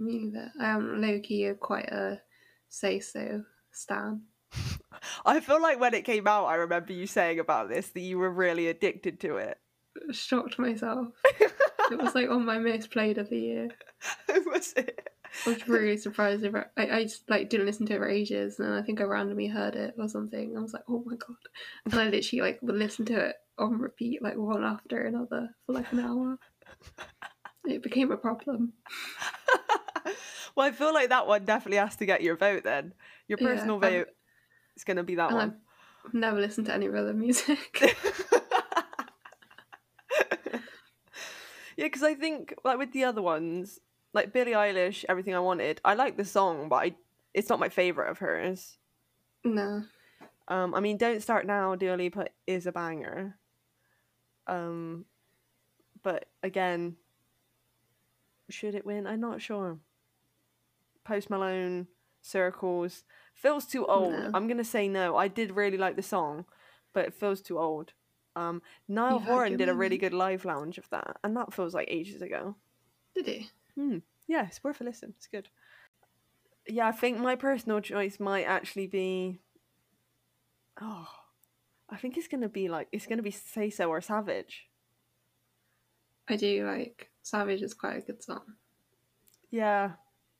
[SPEAKER 1] Me neither. I am low key quite a say so stan.
[SPEAKER 2] I feel like when it came out, I remember you saying about this that you were really addicted to it.
[SPEAKER 1] Shocked myself. it was like on my most played of the year.
[SPEAKER 2] Who was it?
[SPEAKER 1] I was really surprised. If I, I just like didn't listen to it for ages, and I think I randomly heard it or something. I was like, oh my god! And I literally like would listen to it on repeat, like one after another for like an hour. It became a problem.
[SPEAKER 2] well, I feel like that one definitely has to get your vote. Then your personal
[SPEAKER 1] I'm-
[SPEAKER 2] vote is going to be that one.
[SPEAKER 1] I've never listened to any other music.
[SPEAKER 2] yeah, because I think like with the other ones, like Billie Eilish, Everything I Wanted, I like the song, but I it's not my favorite of hers.
[SPEAKER 1] no,
[SPEAKER 2] Um, I mean, Don't Start Now, Dua Lipa is a banger. Um, but again, should it win? I'm not sure. Post Malone, Circles, feels too old.
[SPEAKER 1] No.
[SPEAKER 2] I'm gonna say no. I did really like the song, but it feels too old. Um, Niall Horan did a really good live lounge of that, and that feels like ages ago.
[SPEAKER 1] did he? Hmm.
[SPEAKER 2] Yeah, it's worth a listen. It's good. Yeah, I think my personal choice might actually be. Oh, I think it's gonna be like it's gonna be Say So or Savage.
[SPEAKER 1] I do like Savage is quite a good song.
[SPEAKER 2] Yeah,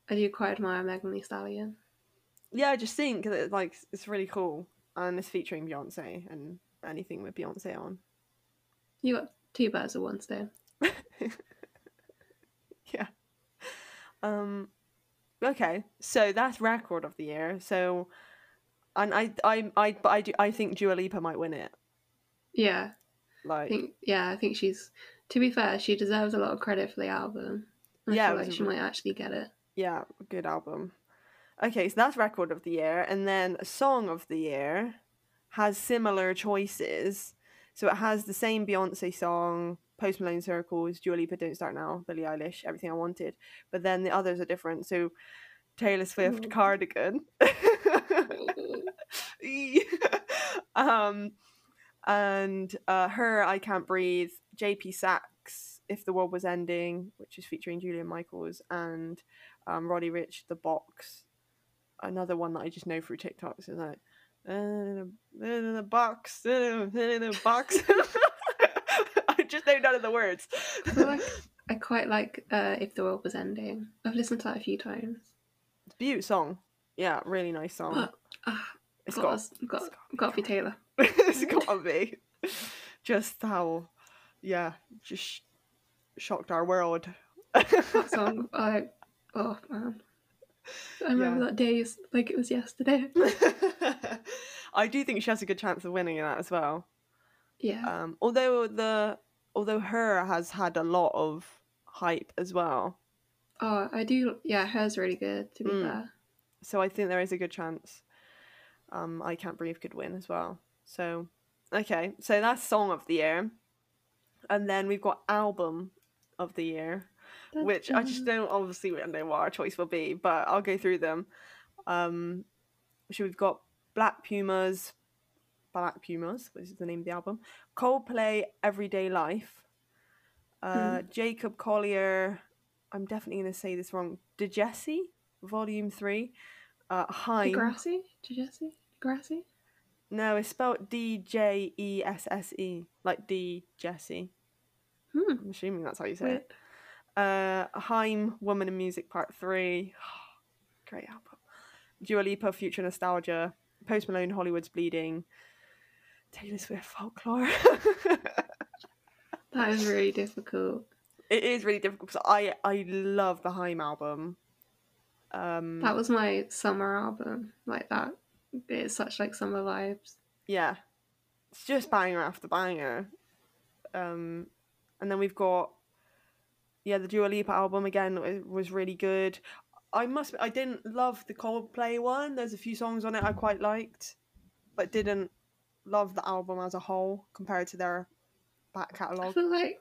[SPEAKER 1] I do quite admire Megan Thee Stallion.
[SPEAKER 2] yeah. I just think that it's like it's really cool, and it's featuring Beyonce and anything with Beyonce on.
[SPEAKER 1] You got two birds with one stone.
[SPEAKER 2] yeah. Um. Okay, so that's record of the year. So, and I, I, I, but I do. I think Dua Lipa might win it.
[SPEAKER 1] Yeah,
[SPEAKER 2] Like.
[SPEAKER 1] I think yeah, I think she's. To be fair, she deserves a lot of credit for the album. I
[SPEAKER 2] Yeah,
[SPEAKER 1] feel like she might actually get it.
[SPEAKER 2] Yeah, good album. Okay, so that's record of the year, and then song of the year has similar choices. So it has the same Beyonce song, Post Malone Circles, Dua Lipa Don't Start Now, Billie Eilish, Everything I Wanted, but then the others are different. So Taylor Swift,
[SPEAKER 1] Mm.
[SPEAKER 2] Cardigan, um, and uh, H.E.R. I Can't Breathe, JP Saxe, If the World Was Ending, which is featuring Julian Michaels, and um, Roddy Ricch, The Box. Another one that I just know through TikToks is like, "Uh, in the box, in the box. Just know none of the words.
[SPEAKER 1] I feel like I quite like uh, If the World Was Ending. I've listened to that a few times.
[SPEAKER 2] It's a beautiful song. Yeah, really nice song.
[SPEAKER 1] But ah,
[SPEAKER 2] it's
[SPEAKER 1] got,
[SPEAKER 2] got,
[SPEAKER 1] got,
[SPEAKER 2] it's
[SPEAKER 1] got to be Taylor.
[SPEAKER 2] it's gotta be. Just how, yeah, just sh- shocked our world.
[SPEAKER 1] That song, I oh man, I remember
[SPEAKER 2] Yeah.
[SPEAKER 1] that day is like it was yesterday.
[SPEAKER 2] I do think she has a good chance of winning that as well.
[SPEAKER 1] Yeah,
[SPEAKER 2] Um, although the although her has had a lot of hype as well,
[SPEAKER 1] oh I do. Yeah, hers really good. To be
[SPEAKER 2] Mm.
[SPEAKER 1] fair,
[SPEAKER 2] so I think there is a good chance. Um, I can't breathe could win as well. So okay, so that's song of the year, and then we've got album of the year. which I just don't obviously know what our choice will be, but I'll go through them. Um, so we've got Black Pumas, Black Pumas, which is the name of the album. Coldplay, Everyday Life. Uh, Jacob Collier, I'm definitely going to say this wrong. Djesse, Volume Three. Uh, Haim.
[SPEAKER 1] Degrassi, Jesse, Degrassi.
[SPEAKER 2] No, it's spelled D J E S S E, like D Jesse.
[SPEAKER 1] Hmm.
[SPEAKER 2] I'm assuming that's how you say
[SPEAKER 1] Wait,
[SPEAKER 2] it. Uh, Haim, Woman in Music Part 3. Great album. Dua Lipa, Future Nostalgia. Post Malone, Hollywood's Bleeding. Taylor Swift, Folklore.
[SPEAKER 1] that is really difficult.
[SPEAKER 2] it is really difficult because I, I love the Haim album. Um,
[SPEAKER 1] That was my summer album. Like that, it's such like summer vibes.
[SPEAKER 2] yeah. It's just banger after banger. Um, and then we've got, yeah, the Dua Lipa album again it was really good. I must, I didn't love the Coldplay one. There's a few songs on it I quite liked, but didn't love the album as a whole compared to their back catalogue.
[SPEAKER 1] I feel like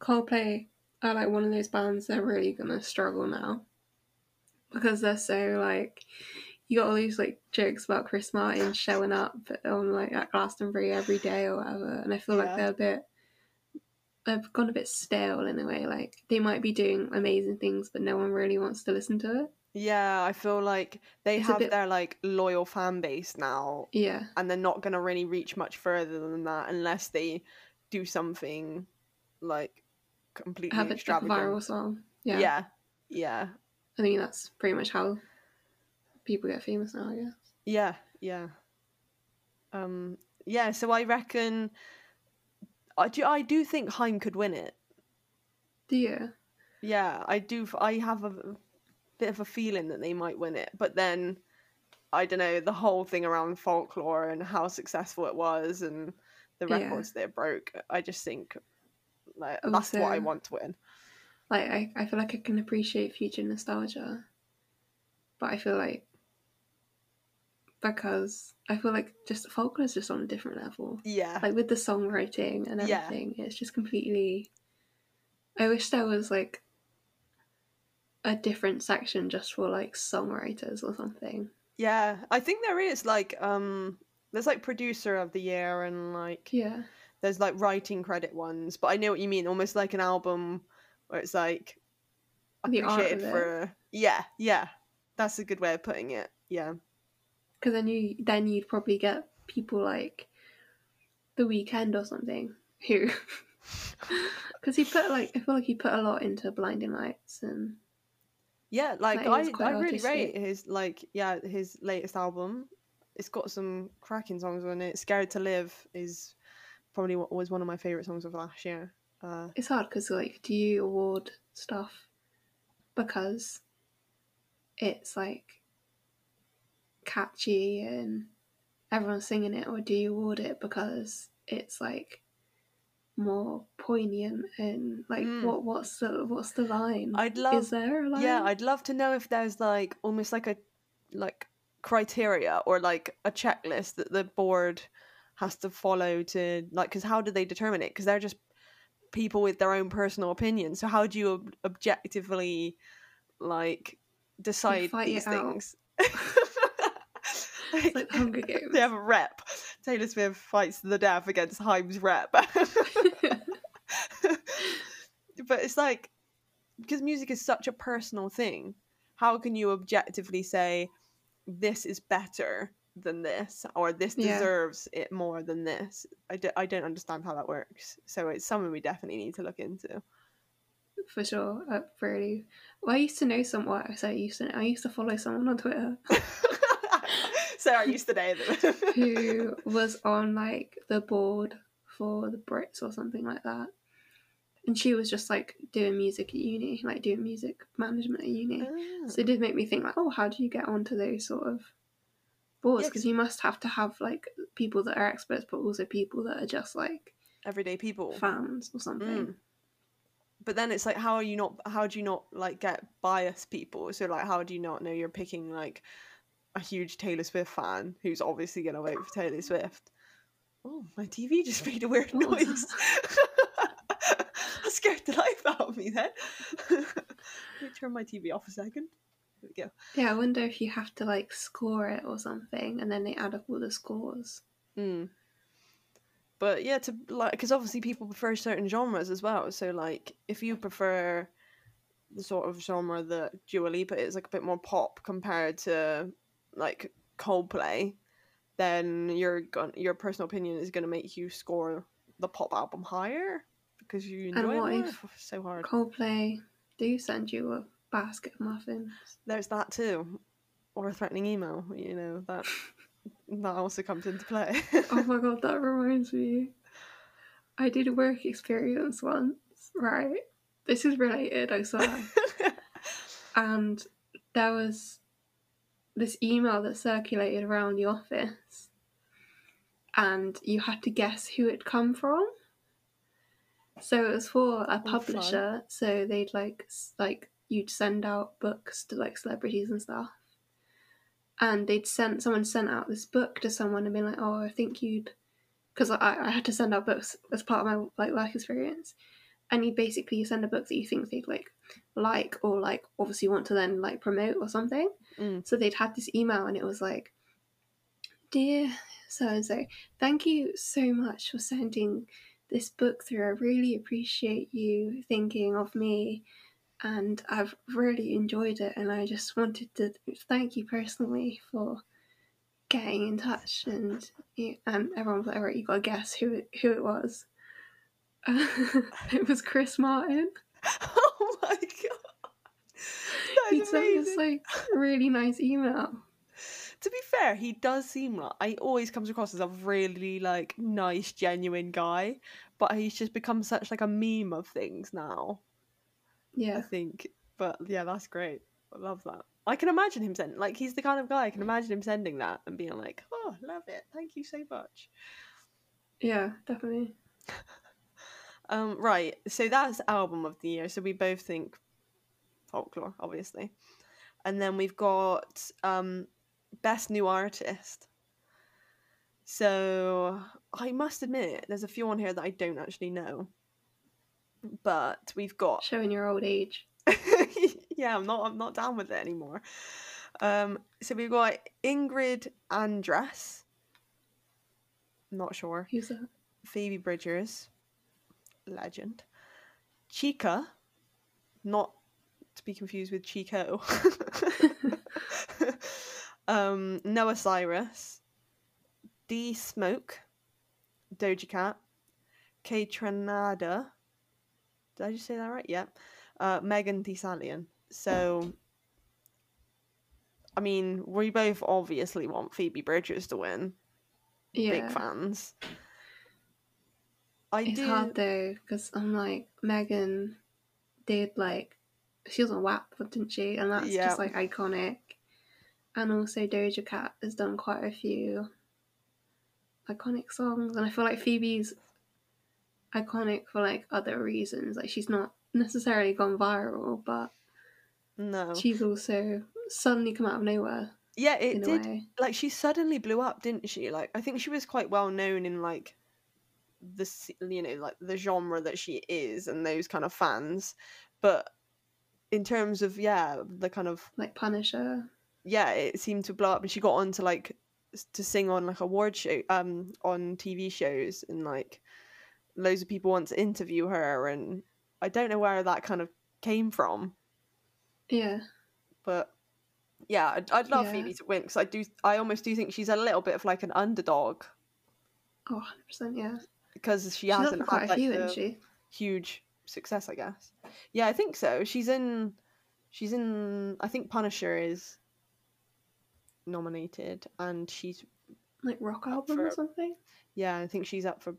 [SPEAKER 1] Coldplay are like one of those bands that are really gonna struggle now because they're so like you got all these like jokes about Chris Martin showing up on like at Glastonbury every day or whatever, and I feel
[SPEAKER 2] Yeah.
[SPEAKER 1] like they're a bit they've gone a bit stale in a way. Like they might be doing amazing things, but no one really wants to listen to it.
[SPEAKER 2] Yeah, I feel like they
[SPEAKER 1] It's a
[SPEAKER 2] have
[SPEAKER 1] bit-
[SPEAKER 2] their like loyal fan base now,
[SPEAKER 1] Yeah,
[SPEAKER 2] and they're not gonna really reach much further than that unless they do something like completely
[SPEAKER 1] have it like a
[SPEAKER 2] extravagant.
[SPEAKER 1] viral song.
[SPEAKER 2] Yeah.
[SPEAKER 1] Yeah,
[SPEAKER 2] yeah,
[SPEAKER 1] I mean, that's pretty much how people get famous now, I guess.
[SPEAKER 2] Yeah, yeah. Um, yeah, so I reckon I do I do think Haim could win it.
[SPEAKER 1] Do you?
[SPEAKER 2] Yeah, I do f- I have a bit of a feeling that they might win it, but then I don't know, the whole thing around folklore and how successful it was and the
[SPEAKER 1] Yeah.
[SPEAKER 2] records they broke, I just think like that's what I want to win.
[SPEAKER 1] Like, I, I feel like I can appreciate future nostalgia, but I feel like because I feel like just folklore is just on a different level.
[SPEAKER 2] Yeah.
[SPEAKER 1] Like with the songwriting and
[SPEAKER 2] Yeah.
[SPEAKER 1] everything, it's just completely. I wish there was like a different section just for like songwriters or something.
[SPEAKER 2] Yeah, I think there is like um there's like producer of the year and like
[SPEAKER 1] Yeah.
[SPEAKER 2] there's like writing credit ones, but I know what you mean, almost like an album where it's like appreciated
[SPEAKER 1] of it.
[SPEAKER 2] for yeah, yeah. That's a good way of putting it. Yeah.
[SPEAKER 1] because then you then you'd probably get people like the Weeknd or something who because he put like i feel like he put a lot into blinding lights and
[SPEAKER 2] Yeah, like I I really rate his like yeah, his latest album. It's got some cracking songs on it. Scared to Live is probably what was one of my favorite songs of last year. Uh
[SPEAKER 1] it's hard because like do you award stuff because it's like catchy and everyone's singing it or do you award it because it's like more poignant and like
[SPEAKER 2] Mm.
[SPEAKER 1] what what's the what's the line
[SPEAKER 2] I'd love
[SPEAKER 1] is there a line
[SPEAKER 2] Yeah, I'd love to know if there's like almost like a like criteria or like a checklist that the board has to follow to like because how do they determine it? Because they're just people with their own personal opinions. So how do you ob- objectively like decide these things?
[SPEAKER 1] Like Hunger Games.
[SPEAKER 2] they have a rep. Taylor Swift fights the death against Haim's rep. but it's like because music is such a personal thing how can you objectively say this is better than this or this
[SPEAKER 1] Yeah.
[SPEAKER 2] deserves it more than this I, do, I don't understand how that works so it's something we definitely need to look into
[SPEAKER 1] for sure. Uh, really, well, I used to know someone. I said I used to. Know, I used to follow someone on Twitter
[SPEAKER 2] sarah used to know them
[SPEAKER 1] who was on like the board for the Brits or something like that, and she was just like doing music at uni, like doing music management at uni.
[SPEAKER 2] Ah.
[SPEAKER 1] So it did make me think like, oh, how do you get onto those sort of boards? Because you must have to have like people that are experts, but also people that are just like
[SPEAKER 2] everyday people
[SPEAKER 1] fans or something.
[SPEAKER 2] Mm. but then it's like how are you not how do you not like get biased people so like how do you not know you're picking like a huge taylor swift fan who's obviously going to vote for taylor swift oh my tv just made a weird
[SPEAKER 1] was
[SPEAKER 2] noise that scared the life out of me then let me turn my tv off a second there we go
[SPEAKER 1] Yeah, I wonder if you have to like score it or something, and then they add up all the scores.
[SPEAKER 2] Mm. But yeah, to like, because obviously people prefer certain genres as well. So like, if you prefer the sort of genre that Dua Lipa is, like a bit more pop compared to like Coldplay, then your gon- your personal opinion is going to make you score the pop album higher because you
[SPEAKER 1] And
[SPEAKER 2] enjoy
[SPEAKER 1] what
[SPEAKER 2] it
[SPEAKER 1] if-
[SPEAKER 2] so hard.
[SPEAKER 1] Coldplay do send you a basket of muffins.
[SPEAKER 2] There's that too, or a threatening email. You know that that also comes into play.
[SPEAKER 1] oh my god, that reminds me. I did a work experience once, right? This is related, I swear. and there was this email that circulated around the office, and you had to guess who it come from. So it was for a oh,
[SPEAKER 2] fun.
[SPEAKER 1] publisher, so they'd like like you'd send out books to like celebrities and stuff, and they'd send someone sent out this book to someone and been like, oh, I think you'd, because I I had to send out books as part of my like work experience, and you basically send a book that you think they'd like like or like obviously want to then like promote or something.
[SPEAKER 2] Mm.
[SPEAKER 1] So they'd had this email and it was like, Dear so and so, thank you so much for sending this book through. I really appreciate you thinking of me and I've really enjoyed it and I just wanted to thank you personally for getting in touch and and everyone was like, alright, you gotta guess who it, who it was. it was Chris Martin.
[SPEAKER 2] oh my god.
[SPEAKER 1] He sent this like really nice email.
[SPEAKER 2] To be fair, he does seem like I always comes across as a really like nice, genuine guy, but he's just become such like a meme of things now.
[SPEAKER 1] Yeah, I
[SPEAKER 2] think. But yeah, that's great. I love that. I can imagine him sending like he's the kind of guy I can imagine him sending that and being like, "Oh, love it. Thank you so much."
[SPEAKER 1] Yeah, definitely.
[SPEAKER 2] Um, right. So that's album of the year. So we both think folklore, obviously, and then we've got um, best new artist. So I must admit, there's a few on here that I don't actually know, but we've got
[SPEAKER 1] Showing your old age.
[SPEAKER 2] yeah, I'm not I'm not down with it anymore. Um, so we've got Ingrid Andress. Not sure.
[SPEAKER 1] Who's that?
[SPEAKER 2] Phoebe Bridgers, legend. Chica, not to be confused with Chico. um, Noah Cyrus, D Smoke, Doja Cat, Kaytranada. Did I just say that right? Yeah. Uh, Megan Thee Stallion. So, I mean, we both obviously want Phoebe Bridgers to win.
[SPEAKER 1] Yeah.
[SPEAKER 2] Big fans. I
[SPEAKER 1] It's
[SPEAKER 2] do.
[SPEAKER 1] hard though, because I'm like, Megan did like, she was on WAP, didn't she? And that's
[SPEAKER 2] Yeah.
[SPEAKER 1] just like iconic. And also Doja Cat has done quite a few iconic songs. And I feel like Phoebe's iconic for like other reasons. Like she's not necessarily gone viral, but
[SPEAKER 2] No.
[SPEAKER 1] she's also suddenly come out of nowhere
[SPEAKER 2] Yeah, it did.
[SPEAKER 1] way.
[SPEAKER 2] Like she suddenly blew up, didn't she? Like I think she was quite well known in like the you know like the genre that she is and those kind of fans, but in terms of yeah the kind of
[SPEAKER 1] Like Punisher.
[SPEAKER 2] yeah it seemed to blow up and she got on to like to sing on like award show um on TV shows and like loads of people want to interview her and I don't know where that kind of came from
[SPEAKER 1] Yeah.
[SPEAKER 2] but yeah, I'd, I'd love
[SPEAKER 1] Yeah.
[SPEAKER 2] Phoebe to win because I do. I almost do think she's a little bit of like an underdog
[SPEAKER 1] Oh, 100%, yeah.
[SPEAKER 2] because she
[SPEAKER 1] She's
[SPEAKER 2] hasn't
[SPEAKER 1] quite
[SPEAKER 2] had
[SPEAKER 1] a
[SPEAKER 2] like
[SPEAKER 1] few,
[SPEAKER 2] the
[SPEAKER 1] isn't she?
[SPEAKER 2] huge success. I guess. Yeah, I think so. She's in. She's in. I think Punisher is nominated, and she's
[SPEAKER 1] Like rock album
[SPEAKER 2] for-
[SPEAKER 1] or something?
[SPEAKER 2] yeah. I think she's up for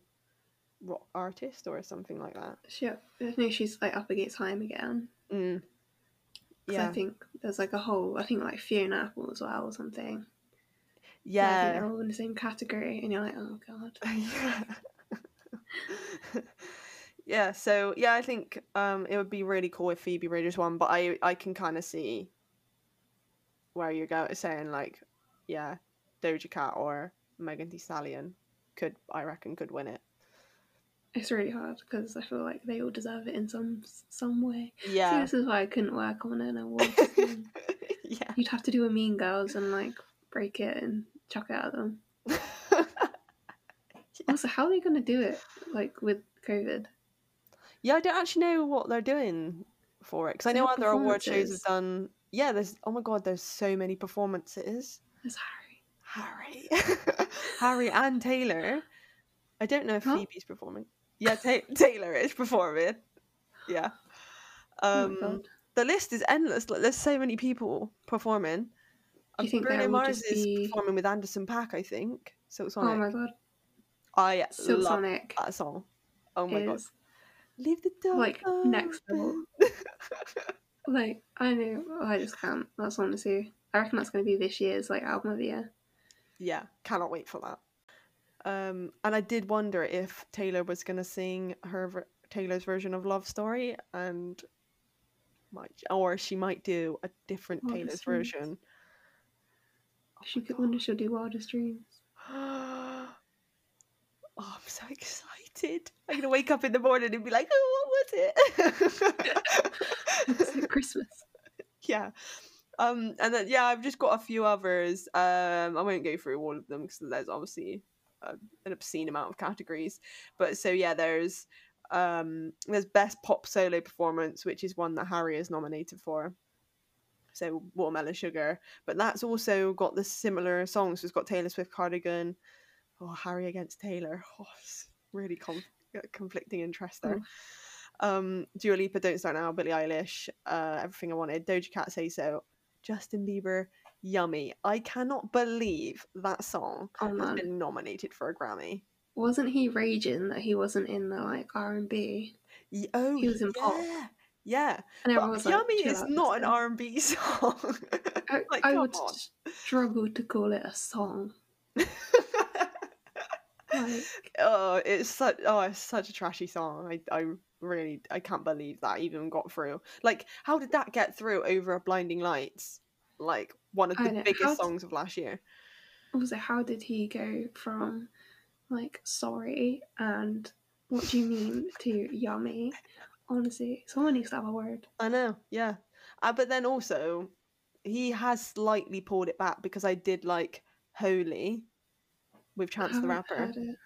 [SPEAKER 2] rock artist or something like that.
[SPEAKER 1] She, I think she's like up against Time again.
[SPEAKER 2] Mm. Yeah,
[SPEAKER 1] I think there's like a whole, I think like Fiona Apple as well or something. Think
[SPEAKER 2] yeah.
[SPEAKER 1] they're all in the same category, and you're like, oh god.
[SPEAKER 2] yeah. Yeah, so yeah, I think um it would be really cool if Phoebe Bridgers won, but I I can kind of see where you're going saying like, yeah, Doja Cat or Megan Thee Stallion could I reckon could win it.
[SPEAKER 1] It's really hard because I feel like they all deserve it in some some way. So
[SPEAKER 2] Yeah.
[SPEAKER 1] this is why I couldn't work on an award.
[SPEAKER 2] yeah.
[SPEAKER 1] You'd have to do a Mean Girls and like break it and chuck it at them. Also, how are they going to do it like with COVID?
[SPEAKER 2] Yeah, I don't actually know what they're doing for it because I know other award shows have done. Yeah, there's oh my god, there's so many performances.
[SPEAKER 1] There's Harry.
[SPEAKER 2] Harry, Harry and Taylor. I don't know if
[SPEAKER 1] Huh?
[SPEAKER 2] Phoebe's performing. Yeah, Ta- Taylor is performing. Yeah.
[SPEAKER 1] oh
[SPEAKER 2] Um,
[SPEAKER 1] god.
[SPEAKER 2] the list is endless. Like, there's so many people performing. Um,
[SPEAKER 1] think
[SPEAKER 2] Bruno Mars is
[SPEAKER 1] be-
[SPEAKER 2] performing with Anderson Paak, I think. Silk
[SPEAKER 1] Oh
[SPEAKER 2] Sonic.
[SPEAKER 1] my god.
[SPEAKER 2] I
[SPEAKER 1] Silk
[SPEAKER 2] love
[SPEAKER 1] Sonic
[SPEAKER 2] that song. Oh my god. Leave the door
[SPEAKER 1] like, next level. like I know I just can't. That's honestly I reckon that's going to be this year's like album of the year.
[SPEAKER 2] yeah, cannot wait for that. Um, and I did wonder if Taylor was gonna sing her ver- Taylor's version of Love Story, and might or she might do a different
[SPEAKER 1] Wildest
[SPEAKER 2] Taylor's
[SPEAKER 1] Dreams.
[SPEAKER 2] version. Oh
[SPEAKER 1] she could
[SPEAKER 2] God.
[SPEAKER 1] wonder she'll do Wildest Dreams.
[SPEAKER 2] oh, I'm so excited! I'm gonna wake up in the morning and be like, "Oh, what was it?"
[SPEAKER 1] It's like Christmas.
[SPEAKER 2] yeah. Um, and then yeah, I've just got a few others. Um, I won't go through all of them because there's obviously uh, an obscene amount of categories. But so yeah, there's um, there's best pop solo performance, which is one that Harry is nominated for. So Watermelon Sugar, but that's also got the similar songs. It's got Taylor Swift, Cardigan. Oh, Harry against Taylor. Oh, it's really conf- conflicting interest there. Um, Dua Lipa, Don't Start Now, Billie Eilish, uh, Everything I Wanted, Doja Cat, Say So, Justin Bieber, Yummy. I cannot believe that song
[SPEAKER 1] Oh
[SPEAKER 2] has been nominated for a Grammy.
[SPEAKER 1] wasn't he raging that he wasn't in the like R and B?
[SPEAKER 2] oh,
[SPEAKER 1] He was in
[SPEAKER 2] yeah.
[SPEAKER 1] pop.
[SPEAKER 2] Yeah,
[SPEAKER 1] And
[SPEAKER 2] but
[SPEAKER 1] was like,
[SPEAKER 2] Yummy
[SPEAKER 1] "Chill
[SPEAKER 2] is not an R and B song.
[SPEAKER 1] I,
[SPEAKER 2] like,
[SPEAKER 1] I would
[SPEAKER 2] on.
[SPEAKER 1] struggle to call it a song. Like,
[SPEAKER 2] oh, it's such oh, it's such a trashy song. I I really I can't believe that even got through. Like, how did that get through over a Blinding Lights? Like one of the
[SPEAKER 1] how
[SPEAKER 2] biggest songs of last year.
[SPEAKER 1] also, how did he go from like sorry and what do you mean to yummy? Honestly, someone needs to have a word.
[SPEAKER 2] I know, yeah. Uh, but then also, he has slightly pulled it back because I did like Holy with Chance the Rapper.
[SPEAKER 1] heard it.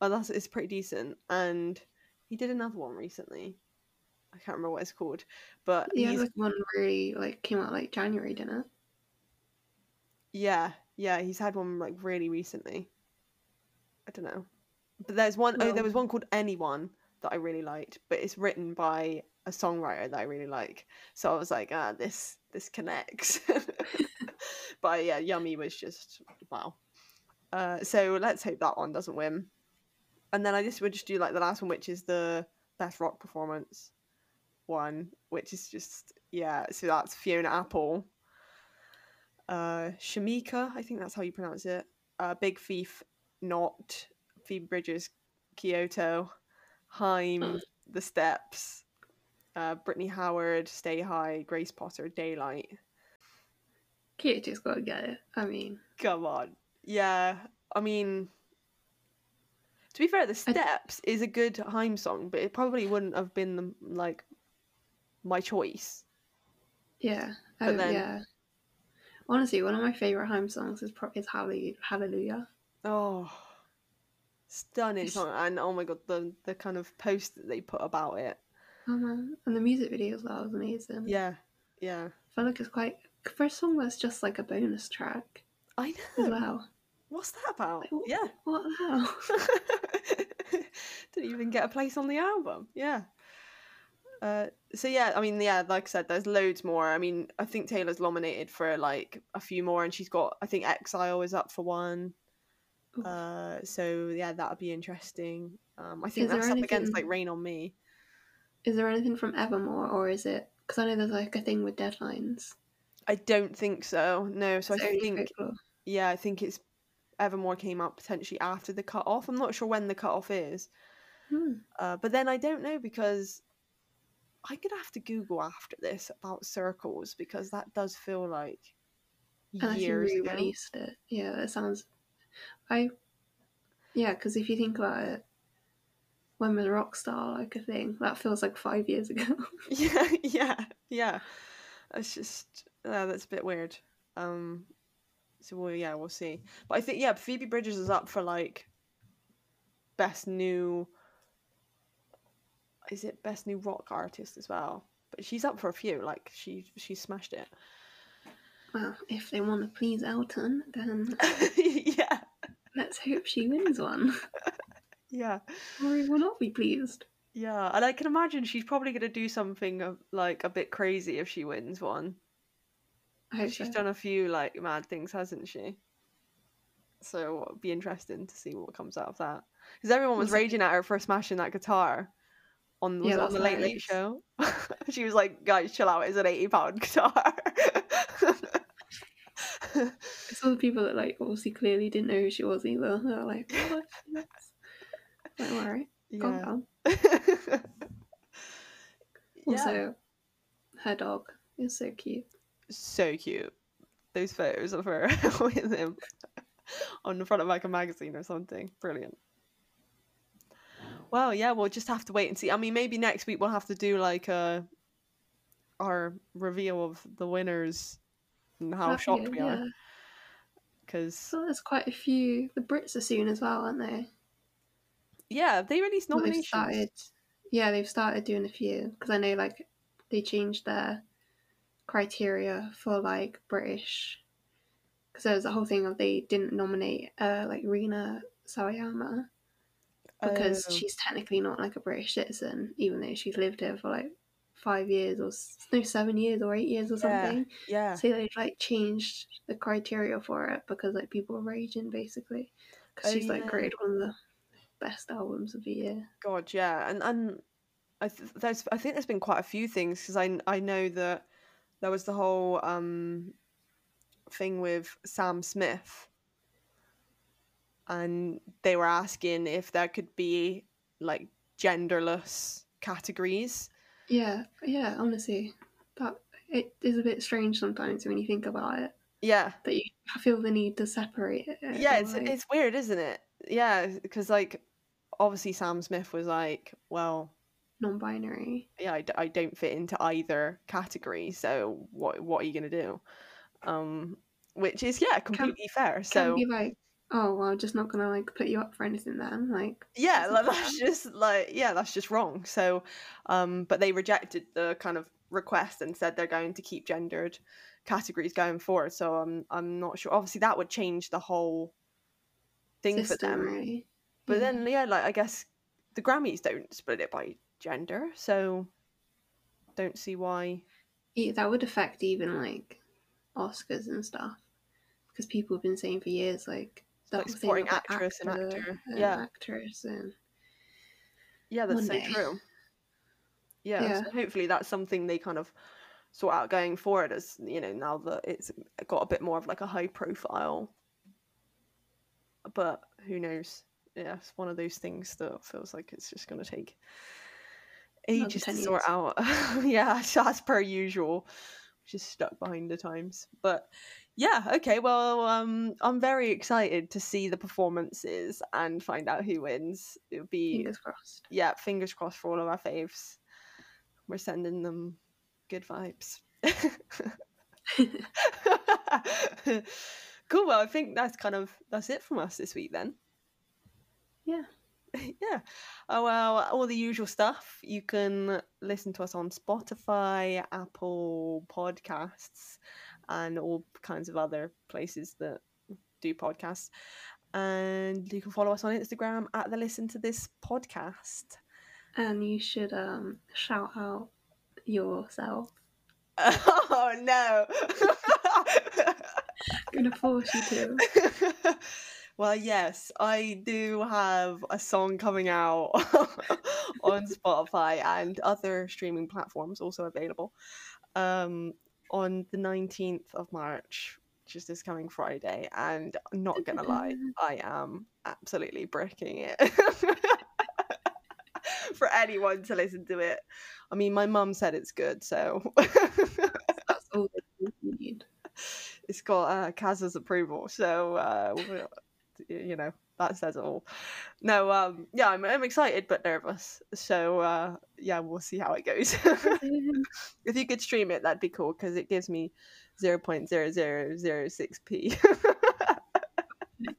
[SPEAKER 2] Well, that's it's pretty decent, and he did another one recently. I can't remember what it's called, but
[SPEAKER 1] Yeah,
[SPEAKER 2] he's
[SPEAKER 1] like one really like came out like January, didn't it?
[SPEAKER 2] yeah, yeah, he's had one like really recently. I don't know, but there's one oh there was one called Anyone that I really liked, but it's written by a songwriter that I really like. So I was like, ah, this this connects. but yeah, Yummy was just wow. Uh, so let's hope that one doesn't win. And then I just would just do like the last one, which is the best rock performance one, which is just yeah. So that's Fiona Apple, uh, Shameika, I think that's how you pronounce it. Uh, Big Thief, not Phoebe Bridgers, Kyoto, Haim, The Steps, uh, Brittany Howard, Stay High, Grace Potter, Daylight.
[SPEAKER 1] Kyoto's got to get it. I mean,
[SPEAKER 2] Come on. Yeah, I mean, to be fair, The Steps is a good Haim song, but it probably wouldn't have been the, like my choice.
[SPEAKER 1] yeah,
[SPEAKER 2] But
[SPEAKER 1] oh,
[SPEAKER 2] then-
[SPEAKER 1] yeah. Honestly, one of my favorite Haim songs is probably is Hallelujah. Hallelujah.
[SPEAKER 2] Oh, stunning song, and oh my god, the the kind of post that they put about it.
[SPEAKER 1] Oh man, and the music video as well is amazing.
[SPEAKER 2] Yeah, yeah,
[SPEAKER 1] I feel like it's quite for a song that's just like a bonus track
[SPEAKER 2] I
[SPEAKER 1] as
[SPEAKER 2] know.
[SPEAKER 1] well.
[SPEAKER 2] What's that about?
[SPEAKER 1] Like, wh-
[SPEAKER 2] Yeah,
[SPEAKER 1] What the hell?
[SPEAKER 2] didn't even get a place on the album. Yeah. Uh, so yeah, I mean, yeah, like I said, there's loads more. I mean, I think Taylor's nominated for like a few more, and she's got, I think, Exile is up for one. Uh, so yeah, that would be interesting. Um, I think
[SPEAKER 1] Is
[SPEAKER 2] that's up against like Rain on Me.
[SPEAKER 1] Is there anything from Evermore, or is it? Because I know there's like a thing with deadlines.
[SPEAKER 2] I don't think so. No, so
[SPEAKER 1] It's
[SPEAKER 2] I think yeah, I think it's Evermore came out potentially after the cut off. I'm not sure when the cut off is.
[SPEAKER 1] Hmm.
[SPEAKER 2] Uh, but then I don't know because I'm gonna have to Google after this about circles because that does feel like years ago.
[SPEAKER 1] re-released it. Yeah, that sounds. I. Yeah, because if you think about it, when was Rockstar like a thing? That feels like five years ago.
[SPEAKER 2] Yeah, yeah, yeah. It's just uh, that's a bit weird. Um, so well, yeah, we'll see. But I think yeah, Phoebe Bridgers is up for like best new. Is it best new rock artist as well? But she's up for a few. Like she she smashed it.
[SPEAKER 1] well, if they want to please Elton, then
[SPEAKER 2] yeah,
[SPEAKER 1] let's hope she wins one,
[SPEAKER 2] yeah.
[SPEAKER 1] or he will not be pleased.
[SPEAKER 2] Yeah, and I can imagine she's probably going to do something uh, like a bit crazy if she wins one.
[SPEAKER 1] Hope
[SPEAKER 2] She's
[SPEAKER 1] so.
[SPEAKER 2] done a few like mad things, hasn't she? So it'll be interesting to see what comes out of that. Because everyone was
[SPEAKER 1] Was it-
[SPEAKER 2] raging at her for smashing that guitar on,
[SPEAKER 1] Yeah,
[SPEAKER 2] it on the Late Late. Show. she was like, "Guys, chill out. It's an eighty pound guitar."
[SPEAKER 1] It's all the people that like obviously clearly didn't know who she was either. They're like, what? Yes. Like, alright, calm
[SPEAKER 2] yeah.
[SPEAKER 1] down.
[SPEAKER 2] yeah.
[SPEAKER 1] Also, her dog is so cute.
[SPEAKER 2] So cute. Those photos of her with him on the front of like a magazine or something. Brilliant. Well, yeah, we'll just have to wait and see. I mean, maybe next week we'll have to do like a our reveal of the winners and how shocked we are. Because
[SPEAKER 1] So there's quite a few. The Brits are soon as well, aren't they?
[SPEAKER 2] yeah, they released
[SPEAKER 1] Well, they've
[SPEAKER 2] nominations.
[SPEAKER 1] started. Yeah, they've started doing a few because I know like they changed their criteria for like British. Because there was a whole thing of they didn't nominate uh like Rina Sawayama. because
[SPEAKER 2] Oh.
[SPEAKER 1] she's technically not like a British citizen, even though she's lived here for like five years or no seven years or eight years or something.
[SPEAKER 2] Yeah. yeah.
[SPEAKER 1] So they like changed the criteria for it because like people were raging basically because
[SPEAKER 2] Oh,
[SPEAKER 1] she's like
[SPEAKER 2] yeah.
[SPEAKER 1] created one of the best albums of the year.
[SPEAKER 2] God, yeah, and and I th- there's I think there's been quite a few things because I I know that there was the whole um thing with Sam Smith, and they were asking if there could be like genderless categories.
[SPEAKER 1] Yeah, yeah. Honestly, that it is a bit strange sometimes when you think about it
[SPEAKER 2] Yeah,
[SPEAKER 1] that you feel the need to separate it.
[SPEAKER 2] yeah, it's
[SPEAKER 1] like-
[SPEAKER 2] it's weird, isn't it? Yeah, because like obviously Sam Smith was like, well,
[SPEAKER 1] non-binary.
[SPEAKER 2] yeah, I, d- I don't fit into either category, so what what are you gonna do? Um, which is yeah, completely fair.
[SPEAKER 1] Can
[SPEAKER 2] So
[SPEAKER 1] be like, oh, well, I'm just not gonna like put you up for anything then. Like,
[SPEAKER 2] yeah,
[SPEAKER 1] that's
[SPEAKER 2] like, that's just like yeah, that's just wrong. So, um, but they rejected the kind of request and said they're going to keep gendered categories going forward. So I'm I'm not sure. Obviously, that would change the whole thing for
[SPEAKER 1] system,
[SPEAKER 2] them.
[SPEAKER 1] really.
[SPEAKER 2] But
[SPEAKER 1] Yeah.
[SPEAKER 2] then yeah, like I guess the Grammys don't split it by gender, so don't see why.
[SPEAKER 1] Yeah, that would affect even like Oscars and stuff because people have been saying for years like that
[SPEAKER 2] Like supporting actress and
[SPEAKER 1] actor
[SPEAKER 2] actor.
[SPEAKER 1] and
[SPEAKER 2] Yeah.
[SPEAKER 1] actress and
[SPEAKER 2] Yeah, that's
[SPEAKER 1] One
[SPEAKER 2] so true. Yeah,
[SPEAKER 1] Yeah.
[SPEAKER 2] so hopefully that's something they kind of sort out going forward as you know now that it's got a bit more of like a high profile. But who knows? Yeah, it's one of those things that feels like it's just going to take ages to sort
[SPEAKER 1] years.
[SPEAKER 2] out. yeah, as per usual, just stuck behind the times. But yeah, okay. Well, um, I'm very excited to see the performances and find out who wins. It would be
[SPEAKER 1] fingers crossed.
[SPEAKER 2] yeah, fingers crossed for all of our faves. We're sending them good vibes. cool. Well, I think that's kind of that's it from us this week then.
[SPEAKER 1] Yeah.
[SPEAKER 2] yeah. Oh well, all the usual stuff. You can listen to us on Spotify, Apple Podcasts, and all kinds of other places that do podcasts. And you can follow us on Instagram at the Listen to This Podcast.
[SPEAKER 1] And you should um shout out yourself.
[SPEAKER 2] Oh no.
[SPEAKER 1] I'm gonna force you to.
[SPEAKER 2] Well, yes, I do have a song coming out on Spotify and other streaming platforms also available um, on the 19th of March, which is this coming Friday. And I'm not gonna lie, I am absolutely bricking it. For anyone to listen to it. I mean, my mum said it's good, so
[SPEAKER 1] That's all you need.
[SPEAKER 2] it's got uh, Kaz's approval. So uh, you know that says it all. No, um, yeah, I'm I'm excited but nervous. So uh, yeah, we'll see how it goes. if you could stream it, that'd be cool because it gives me zero point zero zero zero six p.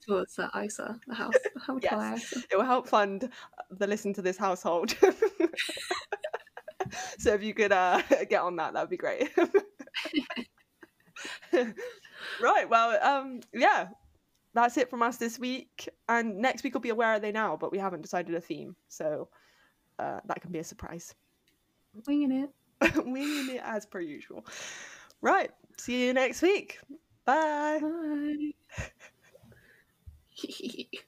[SPEAKER 1] Towards the ISA, the house, the
[SPEAKER 2] Yes.
[SPEAKER 1] ISA.
[SPEAKER 2] it will help fund the listen to this household. so if you could uh, get on that, that'd be great. right. Well, um, yeah, that's it from us this week. And next week will be a Where Are They Now, but we haven't decided a theme, so uh, that can be a surprise.
[SPEAKER 1] Winging it.
[SPEAKER 2] Winging it as per usual. Right. See you next week. Bye.
[SPEAKER 1] Bye.